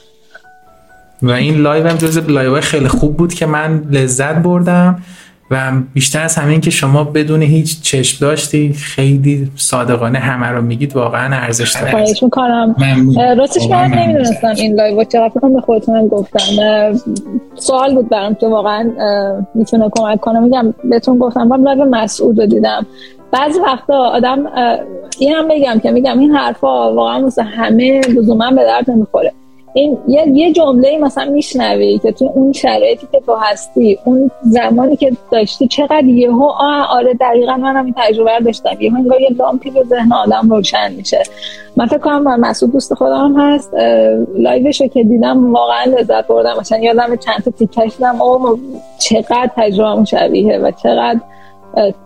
و این لایو هم جز لایو خیلی خوب بود که من لذت بردم. و بیشتر از همین که شما بدون هیچ چشم داشتی خیلی صادقانه همه رو میگید واقعا ارزش داره. خواهش می‌کنم. راستش من نمی‌دونستم این live چقدر. فکرم به خودتون گفتم. سوال بود برام که واقعا می‌تونه کمک کنه. میگم بهتون گفتم. من live مسعود رو دیدم. بعضی وقتا آدم این هم بگم که میگم این حرفا واقعا مثل همه لزوما به درد نمی‌خوره. این یه, یه جمله مثلا میشنوی که تو اون شرایطی که تو هستی اون زمانی که داشتی چقدر یهو آره دقیقا منم این تجربه رو داشتم. یهو انگار یه لامپی به ذهن آدم روشن میشه. من فکر کنم مسعود دوست خودم هست. live ش رو که دیدم واقعا لذت بردم. مثلا یادم چند تا تیکش دیدم. اوه چقدر تجربه شبیه و چقدر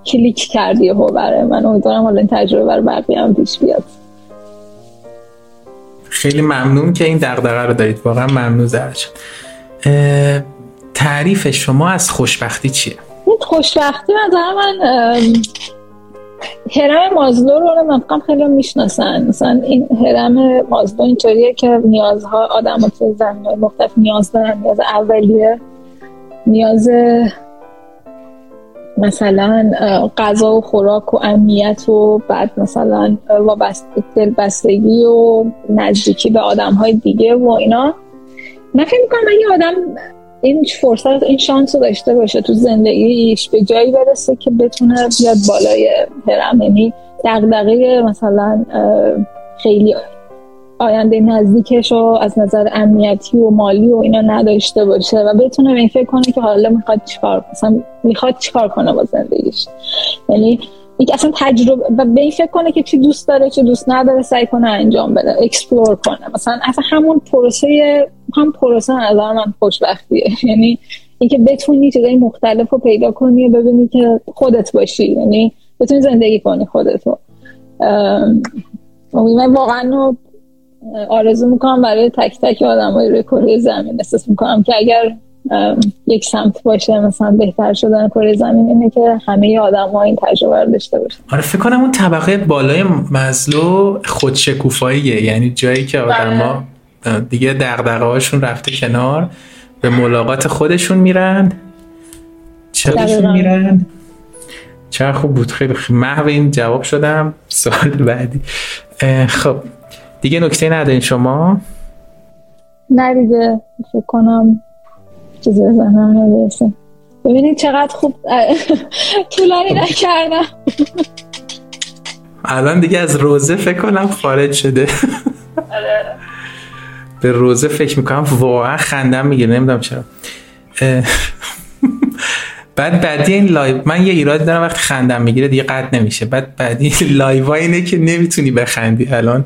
کلیک کردی هو برای من. امیدوارم حالا این تجربه رو بقیه هم پیش بیاد. خیلی ممنون که این دغدغه رو دارید. واقعا ممنون زرچ تعریف شما از خوشبختی چیه؟ خوشبختی نظر من هرم مازلو رو من خیلی می‌شناسن. مثلا این هرم مازلو اینطوریه که نیازها آدم تو زمین مختلف نیاز دارن. نیاز اولیه نیاز مثلا غذا و خوراک و امنیت و بعد مثلا دلبستگی و نزدیکی به آدم های دیگه و اینا. من فکر می‌کنم اگه آدم این فرصت این شانس رو داشته باشه تو زندگیش به جایی برسه که بتونه بیاد بالای هرم یعنی دقدقه مثلا خیلی آینده نزدیکش رو از نظر امنیتی و مالی و اینا نداشته باشه و بتونه این فکر کنه که حالا می‌خواد چیکار مثلا می‌خواد چیکار کنه با زندگیش. یعنی یک اصلا تجربه و به این فکر کنه که چی دوست داره چی دوست نداره سعی کنه انجام بده explore کنه. مثلا اصلا همون پروسه هم پروسه نظر من خوشبختیه. یعنی اینکه بتونی چیزای مختلف رو پیدا کنی و ببینی که خودت باشی. یعنی بتونی زندگی کنی خودتو. من واقعا آرزو می‌کنم برای تک تک آدم های روی کره زمین. احساس می‌کنم که اگر یک سمت باشه مثلا بهتر شدن کره زمین اینه که همه آدم ها این تجربه رو داشته باشه آره فکر کنم اون طبقه بالای مزلو خودشکوفاییه. یعنی جایی که آدم ها بله. دیگه دقدقه هاشون رفته کنار به ملاقات خودشون میرن. چراشون میرن؟ چه خوب بود. خیلی محو این جواب شدم. سوال بعدی. خب. دیگه نکته ندارین شما؟ نه دیگه فکر کنم چیزی ذهنم نمی‌رسه ببینید چقدر خوب طولانی نکردم. الان دیگه از روزه فکر کنم خارج شده. به روزه فکر می‌کنم واقعا خندم می‌گیره نمی‌دونم چرا. بعد بعدی این لایو من یه ایراد دارم وقتی خندم می‌گیره دیگه قطع نمیشه. بعد بعدی لایو اینه که نمی‌تونی بخندی الان.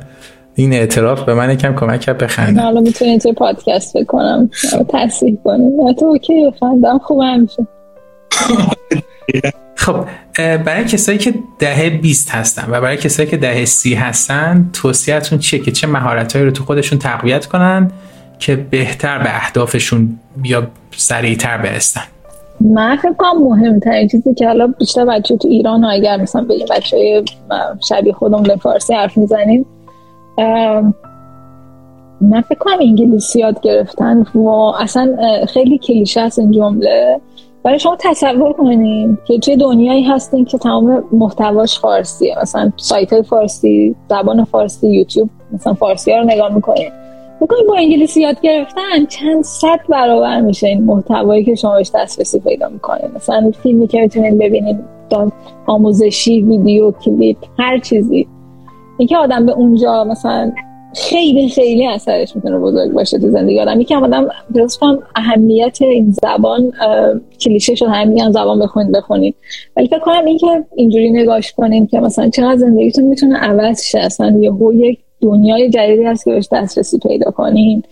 این اعتراف به من کم کمک کرد بخندم. حالا می‌تونید توی پادکست بکنم تصیح کنیم تو اوکی بخندم خوب میشه. خب برای کسایی که دهه 20 هستن و برای کسایی که دهه 30 هستن توصیهتون چیه که چه مهارتهایی رو تو خودشون تقویت کنن که بهتر به اهدافشون یا سریعتر برسن؟ من فکر کنم مهمترین چیزی که حالا بیشتر بچه تو ایران و اگر مثلا به این بچه شبیه خودم به فارسی حرف می‌زنیم من فکر کنم انگلیسی یاد گرفتن. و اصلا خیلی کلیشه است این جمله. برای شما تصور کنیم که چه دنیایی هستین که تمام محتواش فارسیه. مثلا سایت های فارسی زبان فارسی یوتیوب مثلا فارسی ها رو نگاه می‌کنین. بکنید با انگلیسی یاد گرفتن چند صد برابر میشه این محتوایی که شما بهش دسترسی پیدا می‌کنین. مثلا فیلمی که می‌تونید ببینید آموزشی ویدیو کلیپ هر چیزی. اینکه آدم به اونجا مثلا خیلی خیلی اثرش می‌تونه بزرگ باشه تو زندگی. آدم یکم آدم درست اهمیت این زبان کلیشه شد همین زبان بخونید بخونید ولی فکر کنم این که اینجوری نگاش کنیم که مثلا چقدر زندگیتون می‌تونه عوض شه. اصلا یه یک دنیای جدیدی هست که بهش دسترسی پیدا کنین.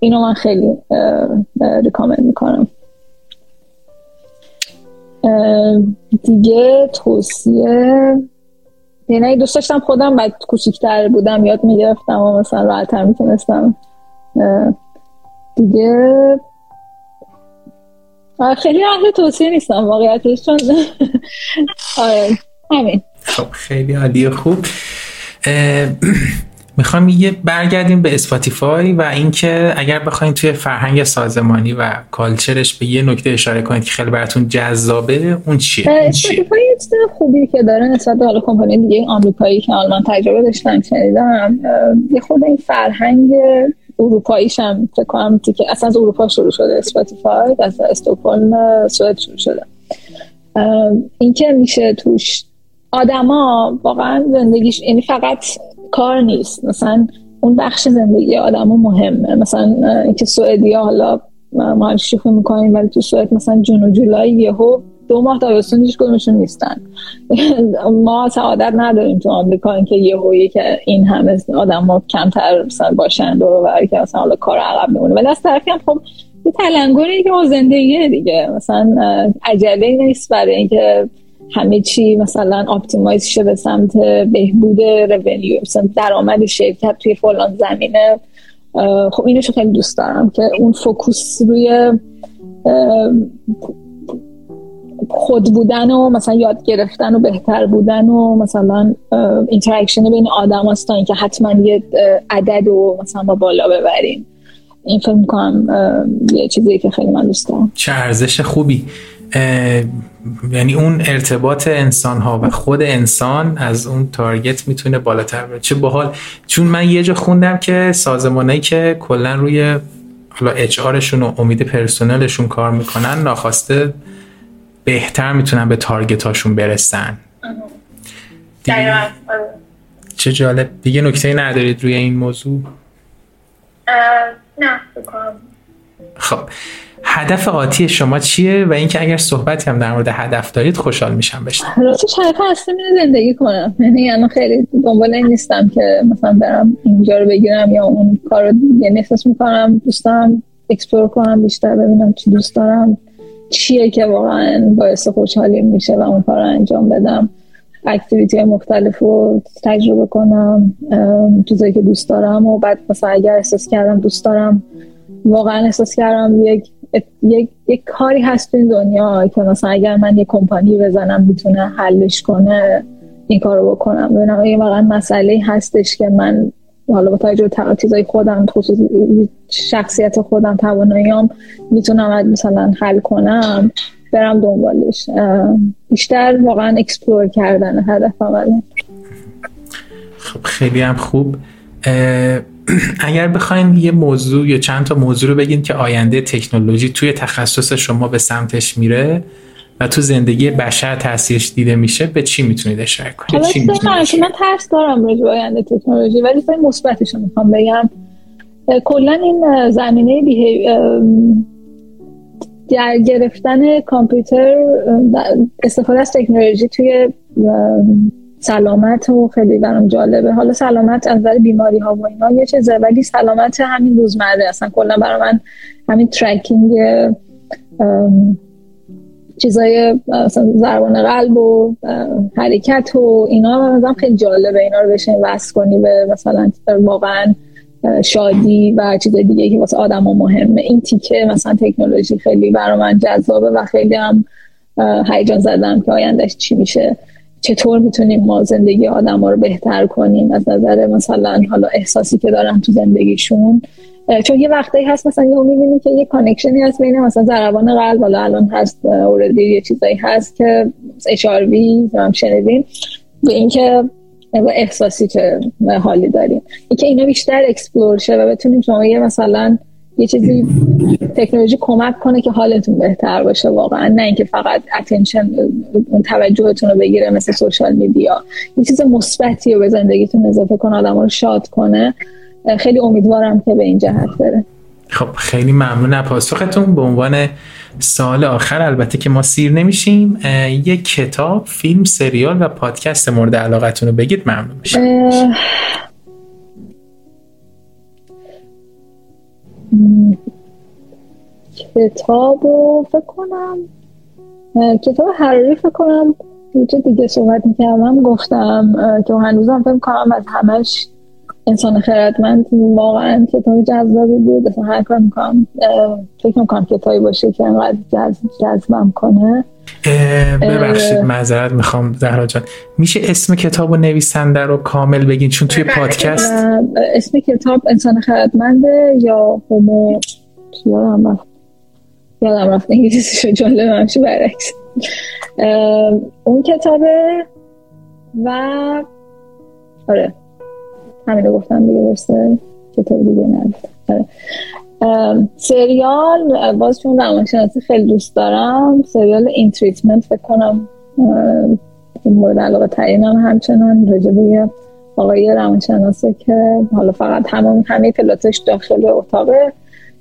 اینو من خیلی ریکامند می‌کنم. دیگه توصیه یعنی دوست داشتم خودم بعد کوچیکتر بودم یاد می‌گرفتم و مثلا راحتر می‌تونستم دیگه خیلی اهل توصیه نیستم واقعیتش چون آره همین. خب خیلی عالی خوب. می‌خوام یه برگردیم به اسپاتیفای و اینکه اگر بخواید توی فرهنگ سازمانی و culture ش به یه نکته اشاره کنید که خیلی براتون جذابه اون چیه؟ اسپاتیفای چیز خوبی که داره نسبت به کمپانی دیگه آمریکایی که آلمان تجربه داشتم شنیدم یه خود این فرهنگ اروپاییش هم فکر کنم که اصلا از اروپا شروع شده اسپاتیفای از استکهلم سوئد شروع شده اینکه میشه توش آدما واقعا زندگیش یعنی فقط کار نیست. مثلا اون بخش زندگی آدم مهمه. مثلا اینکه سوئدی حالا ما شوخی می‌کنیم ولی تو سوئد مثلا جون و جولای یهو دو ماه تابستون هیچ کدومشون نیستن. ما سعادت نداریم تو آمریکا اینکه یهو که این همه آدم ها کمتر مثلا باشن دور و که مثلا حالا کار عقب میمونه. ولی از طرفی هم خب یه تلنگری که ما زندگیه دیگه. مثلا عجله نیست برای اینکه همه چی مثلا optimize شه به سمت بهبود revenue درآمد شرکت توی فلان زمینه. خب اینو خیلی دوست دارم که اون focus روی خود بودن و مثلا یاد گرفتن و بهتر بودن و مثلا interaction بین آدم هست تا اینکه حتما یه عدد و مثلا با بالا ببریم. این فکر می‌کنم یه چیزی که خیلی من دوست دارم. چه ارزش خوبی. یعنی اون ارتباط انسان ها و خود انسان از اون target می‌تونه بالاتر بره. چه باحال. چون من یه جا خوندم که سازمانایی که کلا روی حالا اچ آرشون و امید پرسنلشون کار می‌کنن ناخواسته بهتر می‌تونن به تارگت هاشون برسن. آره. چه جالب. دیگه نکته ندارید روی این موضوع؟ نه خب. هدف آتی شما چیه و اینکه اگر صحبتی هم در مورد هدف دارید خوشحال میشم بشم راستش هدف اصلی زندگی کنم. یعنی الان خیلی دنبال این نیستم که مثلا برم اینجا رو بگیرم یا اون کار رو یعنی احساس می‌کنم دوست دارم explore کنم بیشتر ببینم چی دوست دارم چیه که واقعا باعث خوشحالی میشه و اون کار رو انجام بدم. activity مختلف رو تجربه کنم چیزایی که دوست دارم و بعد مثلا اگر احساس کردم دوست دارم واقعا احساس کردم یک یک, یک کاری هست تو این دنیا که مثلا اگر من یه کمپانی بزنم می‌تونه حلش کنه این کار رو بکنم. ببینم واقعا مسئله هستش که من حالا با توجه به چیزای خودم خصوص شخصیت خودم تواناییام می‌تونم مثلا حل کنم برم دنبالش. بیشتر واقعا explore کردن هدف خب خیلی هم خوب. اگر بخواین یه موضوع یا چند تا موضوع رو بگین که آینده تکنولوژی توی تخصص شما به سمتش میره و تو زندگی بشر تاثیرش دیده میشه به چی می‌تونید اشاره کنید؟ چی من ترس دارم راجع آینده تکنولوژی ولی سعی مثبتش رو می‌خوام بگم. کلا این زمینه در گرفتن کامپیوتر استفاده از تکنولوژی توی سلامت و خیلی برام جالبه. حالا سلامت از نظر بیماری ها و اینا یه چیزه ولی سلامت همین روزمره. اصلا کلا برای من همین ترکینگ چیزای ضربان قلب و حرکت و اینا مثلا خیلی جالبه. اینا رو بشین وصل کنی به مثلا واقعا شادی و چیز دیگه که واسه آدم مهمه. این تیکه مثلا تکنولوژی خیلی برای من جذابه و خیلی هم هیجان زده‌م که آیندهش چی میشه. چطور می‌تونیم ما زندگی آدم ها رو بهتر کنیم؟ از نظر مثلا حالا احساسی که دارن تو زندگیشون. چون یه وقتی هست مثلا یه می‌بینی که یه connection ی هست بین مثلا ضربان قلب حالا الان هست already یه چیزایی هست که HRV هم شنیدیم. به اینکه احساسی که حالی داریم. اینکه اینا بیشتر explore شه و بتونیم شما یه مثلا یه چیزی تکنولوژی کمک کنه که حالتون بهتر باشه واقعا نه اینکه فقط attention اون توجهتون رو بگیره مثل social media یه چیز مثبتی رو به زندگیتون اضافه کنه آدم رو شاد کنه. خیلی امیدوارم که به این جهت بره. خب خیلی ممنون پاسختون. به عنوان سال آخر البته که ما سیر نمیشیم یک کتاب فیلم سریال و پادکست مورد علاقتون رو بگید. ممنون میشم. کتاب رو فکر کنم. کتاب حراری فکر کنم یه دیگه صحبت می‌کردم گفتم که هنوزم فکر کنم از همش انسان خردمند واقعا کتاب جذابی بود. هر کار می‌کنم فکر می‌کنم کتابی باشه که انقدر جذبم کنه. ببخشید معذرت می‌خوام زهرا جان. میشه اسم کتاب و نویسنده رو کامل بگین؟ چون توی پادکست اسم کتاب انسان خردمنده یا هومو یادم رفت. یادم رفت انگلیسی شو جالب همشه برعکس. اون کتابه و آره. همین رو گفتم دیگه برسه کتاب دیگه ندارم آره. سریال باز چون روانشناسی خیلی دوست دارم سریال این تریتمنت فکر کنم مورد علاقه ترینم همچنان راجع به آقای روانشناسه که حالا فقط همه همه پلاتش داخل اتاق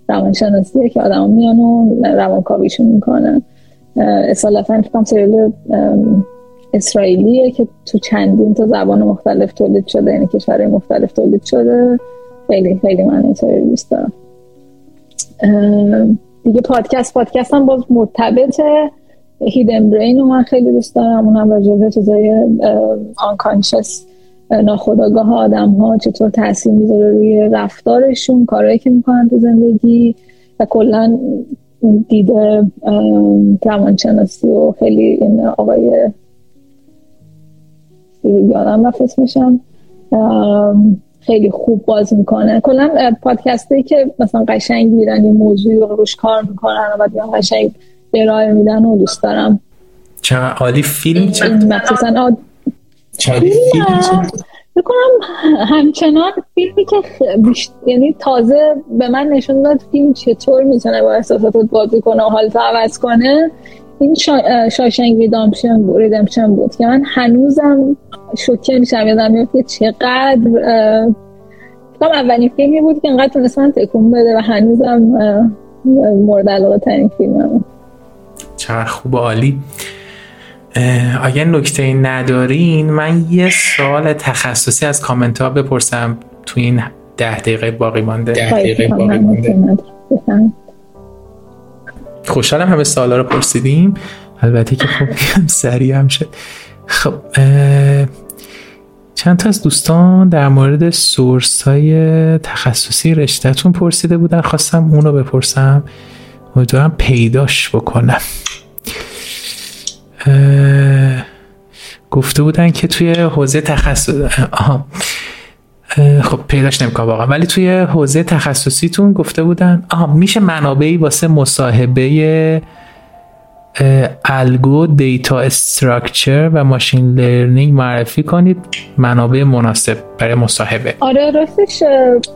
روانشناسیه که آدم میان و روانکاویشون می‌کنن. اصالتا فکرم سریال اسرائیلیه که تو چندین تا زبان مختلف تولید شده یعنی کشورهای مختلف تولید شده. خیلی خیلی من این دوست دارم. دیگه پادکست پادکست هم باز مرتبطه. هیدن برین رو من خیلی دوست دارم. اونم راجع به چیزای آنکانشس ناخداگاه آدم ها چطور تاثیر می‌ذاره روی رفتارشون کارهایی که می‌کنن تو زندگی و کلا دیده روانشناسی و خیلی این آقای یادم رفت میشم خیلی خوب باز می‌کنه. کلا پادکستی که مثلا قشنگ میرن یه موضوعی رو روش کار می‌کنن و بعد قشنگ ارائه میدن و دوست دارم. چقدر؟ عالی فیلم چه؟ بکنم همچنان فیلمی که یعنی تازه به من نشون داد فیلم چطور می‌تونه با احساساتت بازی کنه و حالت عوض کنه. این شا... Shawshank Redemption بود Redemption بود که من هنوزم شوکه میشم یادم میفته چقدر کام اولین فیلمی بود که انقدر تونست من تکون بده و هنوزم مورد علاقه ترین فیلمم چقدر خوب عالی. اگر نکته ندارین من یه سوال تخصصی از کامنت ها بپرسم. تو این ده دقیقه باقی مانده. ده دقیقه باقی مانده. خوشحالم همه سوالا رو پرسیدیم. البته که خب سریع هم شد. خب چند تا از دوستان در مورد سورس های تخصصی رشتهتون پرسیده بودن. خواستم اون رو بپرسم. امیدوارم پیداش بکنم. گفته بودن که توی حوزه تخصص خب پیداش نمی‌کنم واقعا. ولی توی حوزه تخصصیتون گفته بودن آها میشه منابعی واسه مصاحبه الگو data structure و machine learning معرفی کنید. منابع مناسب برای مصاحبه. آره راستش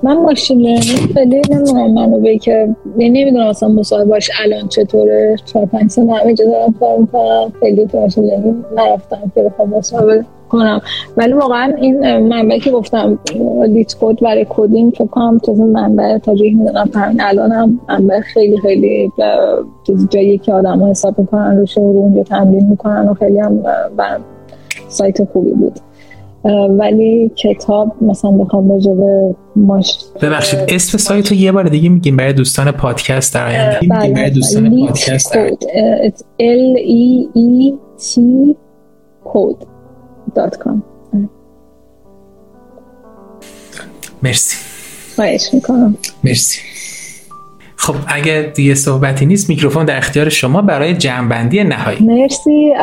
من machine learning خیلی نمی‌دونم منابعی که نمی‌دونم اصلا مصاحبهش الان چطوره. چهار پنج ساله همه‌ش دارم کار می‌کنم. خیلی تو machine learning نرفتم که بخوام مصاحبه کنم. ولی واقعا این منبعی که گفتم LeetCode برای coding فکر کنم من منبع تاریخ می‌دونم. همین الان هم منبع خیلی خیلی جایی که آدم ها حساب می‌کنن روش رو اونجا تمرین می‌کنن و خیلی هم بر سایت خوبی بود. ولی کتاب مثلا بخوام راجع به ماش ببخشید اسم سایت رو یه بار دیگه میگیم برای دوستان پادکست در آینده. بله برای دوستان پادکست L E E T code. دات کام مرسی. خواهش می‌کنم. مرسی. خب اگر دیگه صحبتی نیست میکروفون در اختیار شما برای جمعبندی نهایی. مرسی.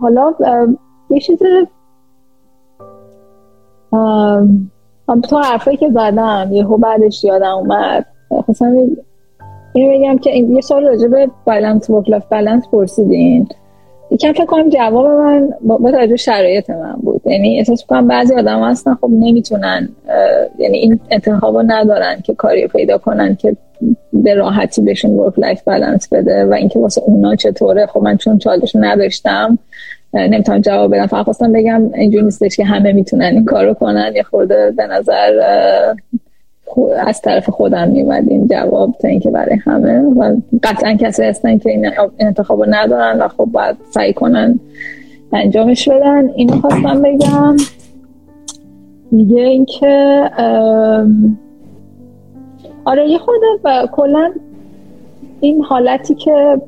حالا یه چیز تو حرفایی که زدم یهو بعدش یادم اومد. خواستم اینو بگم که یه سال راجع به balance work life balance پرسیدین. یکم فکر کنم جواب من با توجه شرایط من بود. یعنی احساس کنم بعضی آدما هستن خب نمی‌تونن یعنی این انتخاب ندارن که کاری پیدا کنن که به راحتی بهشون work life balance بده و اینکه واسه اونا چطوره. خب من چون چالش نداشتم نمی‌تونم جواب بدم. فقط خواستم بگم اینجوری نیستش که همه می‌تونن این کارو کنن. یه خورده به نظر از طرف خودم میومد این جواب تا اینکه برای همه و قطعا کسایی هستن که این انتخاب رو ندارن و خب باید سعی کنن انجامش بدن. اینو خواستم بگم. دیگه اینکه آره یه خورده و کلا این حالتی که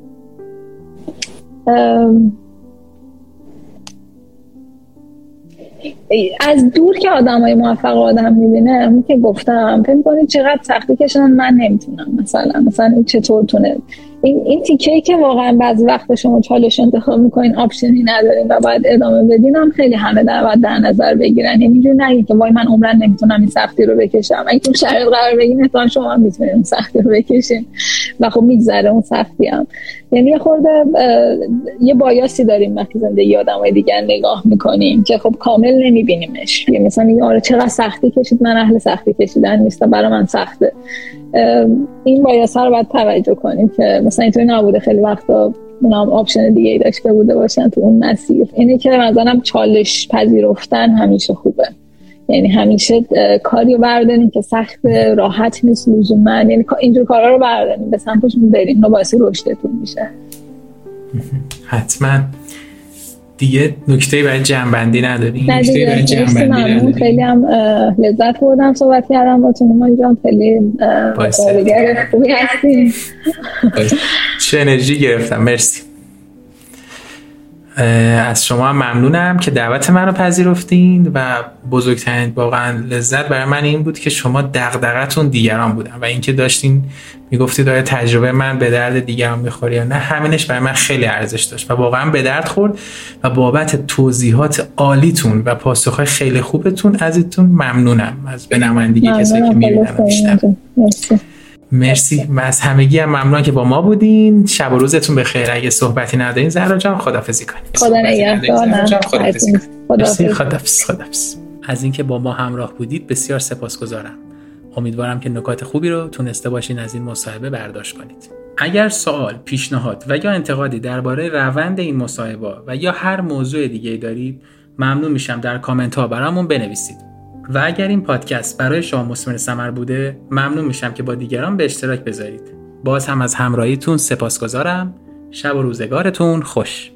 از دور که آدم های موفق آدم می‌بینه همون که گفتم فکر کنید چقدر سختی کشیدن من نمی‌تونم مثلا مثلا این چطور تونه؟ این این تیکه که واقعا بعضی وقتا شما چالشو انتخاب می‌کنین option ی ندارین و باید ادامه بدین هم خیلی همه در در نظر بگیرن. یعنی اینجوری نگید که وای من عمرا نمی‌تونم این سختی رو بکشم. اگه تو شرایط قرار بگیرین احتمالا شما هم می‌تونین سختی رو بکشین و خب میگذره اون سختی هم. یعنی یه خورده یه bias ی داریم وقتی زندگی آدمای دیگر نگاه می‌کنیم که خب کامل نمیبینیمش. یعنی مثلا آره چقدر سختی کشید من اهل سختی کشیدن نیستم برای من سخته. این bias رو باید توجه کنیم که مثلا اینطوری نبوده. خیلی وقتا اونم option دیگه ای داشته بوده باشن تو اون مسیر. اینه که مثلا چالش پذیرفتن همیشه خوبه. یعنی همیشه کاری رو برداریم که سخت راحت نیست لزوما. یعنی اینجور کارا رو برداریم به سمتشون بریم و باعث رشدتون میشه. حتما. دیگه نکته برای جنبندی نداری؟ نکته برای جنبندی نداری؟ خیلی هم لذت بردم صحبت کردم با تو ما جان خیلی خوبی هستیم. چه انرژی گرفتم. مرسی. از شما هم ممنونم که دعوت من رو پذیرفتین و بزرگترین واقعا لذت برای من این بود که شما دغدغتون دیگران بودن و اینکه داشتین می‌گفتید داره تجربه من به درد دیگران می‌خوره یا نه همینش برای من خیلی ارزش داشت و واقعا به درد خورد و بابت توضیحات عالیتون و پاسخهای خیلی خوبتون ازتون ممنونم از به نمایندگی کسایی که می‌بینم مرسی. من از همگی هم ممنون که با ما بودین. شب و روزتون بخیر. اگه صحبتی ندارین زهرا جان خدافظی کنید خدا نگهدار. خدافظ خدافظ از اینکه با ما همراه بودید بسیار سپاسگزارم. امیدوارم که نکات خوبی رو تونسته باشین از این مصاحبه برداشت کنید. اگر سوال، پیشنهاد و یا انتقادی درباره روند این مصاحبه و یا هر موضوع دیگه دارید ممنون میشم. در کامنت ها برامون بنویسید. و اگر این پادکست برای شما مسمر سمر بوده ممنون میشم که با دیگران به اشتراک بذارید. باز هم از همراهیتون سپاسگزارم. شب و روزگارتون خوش.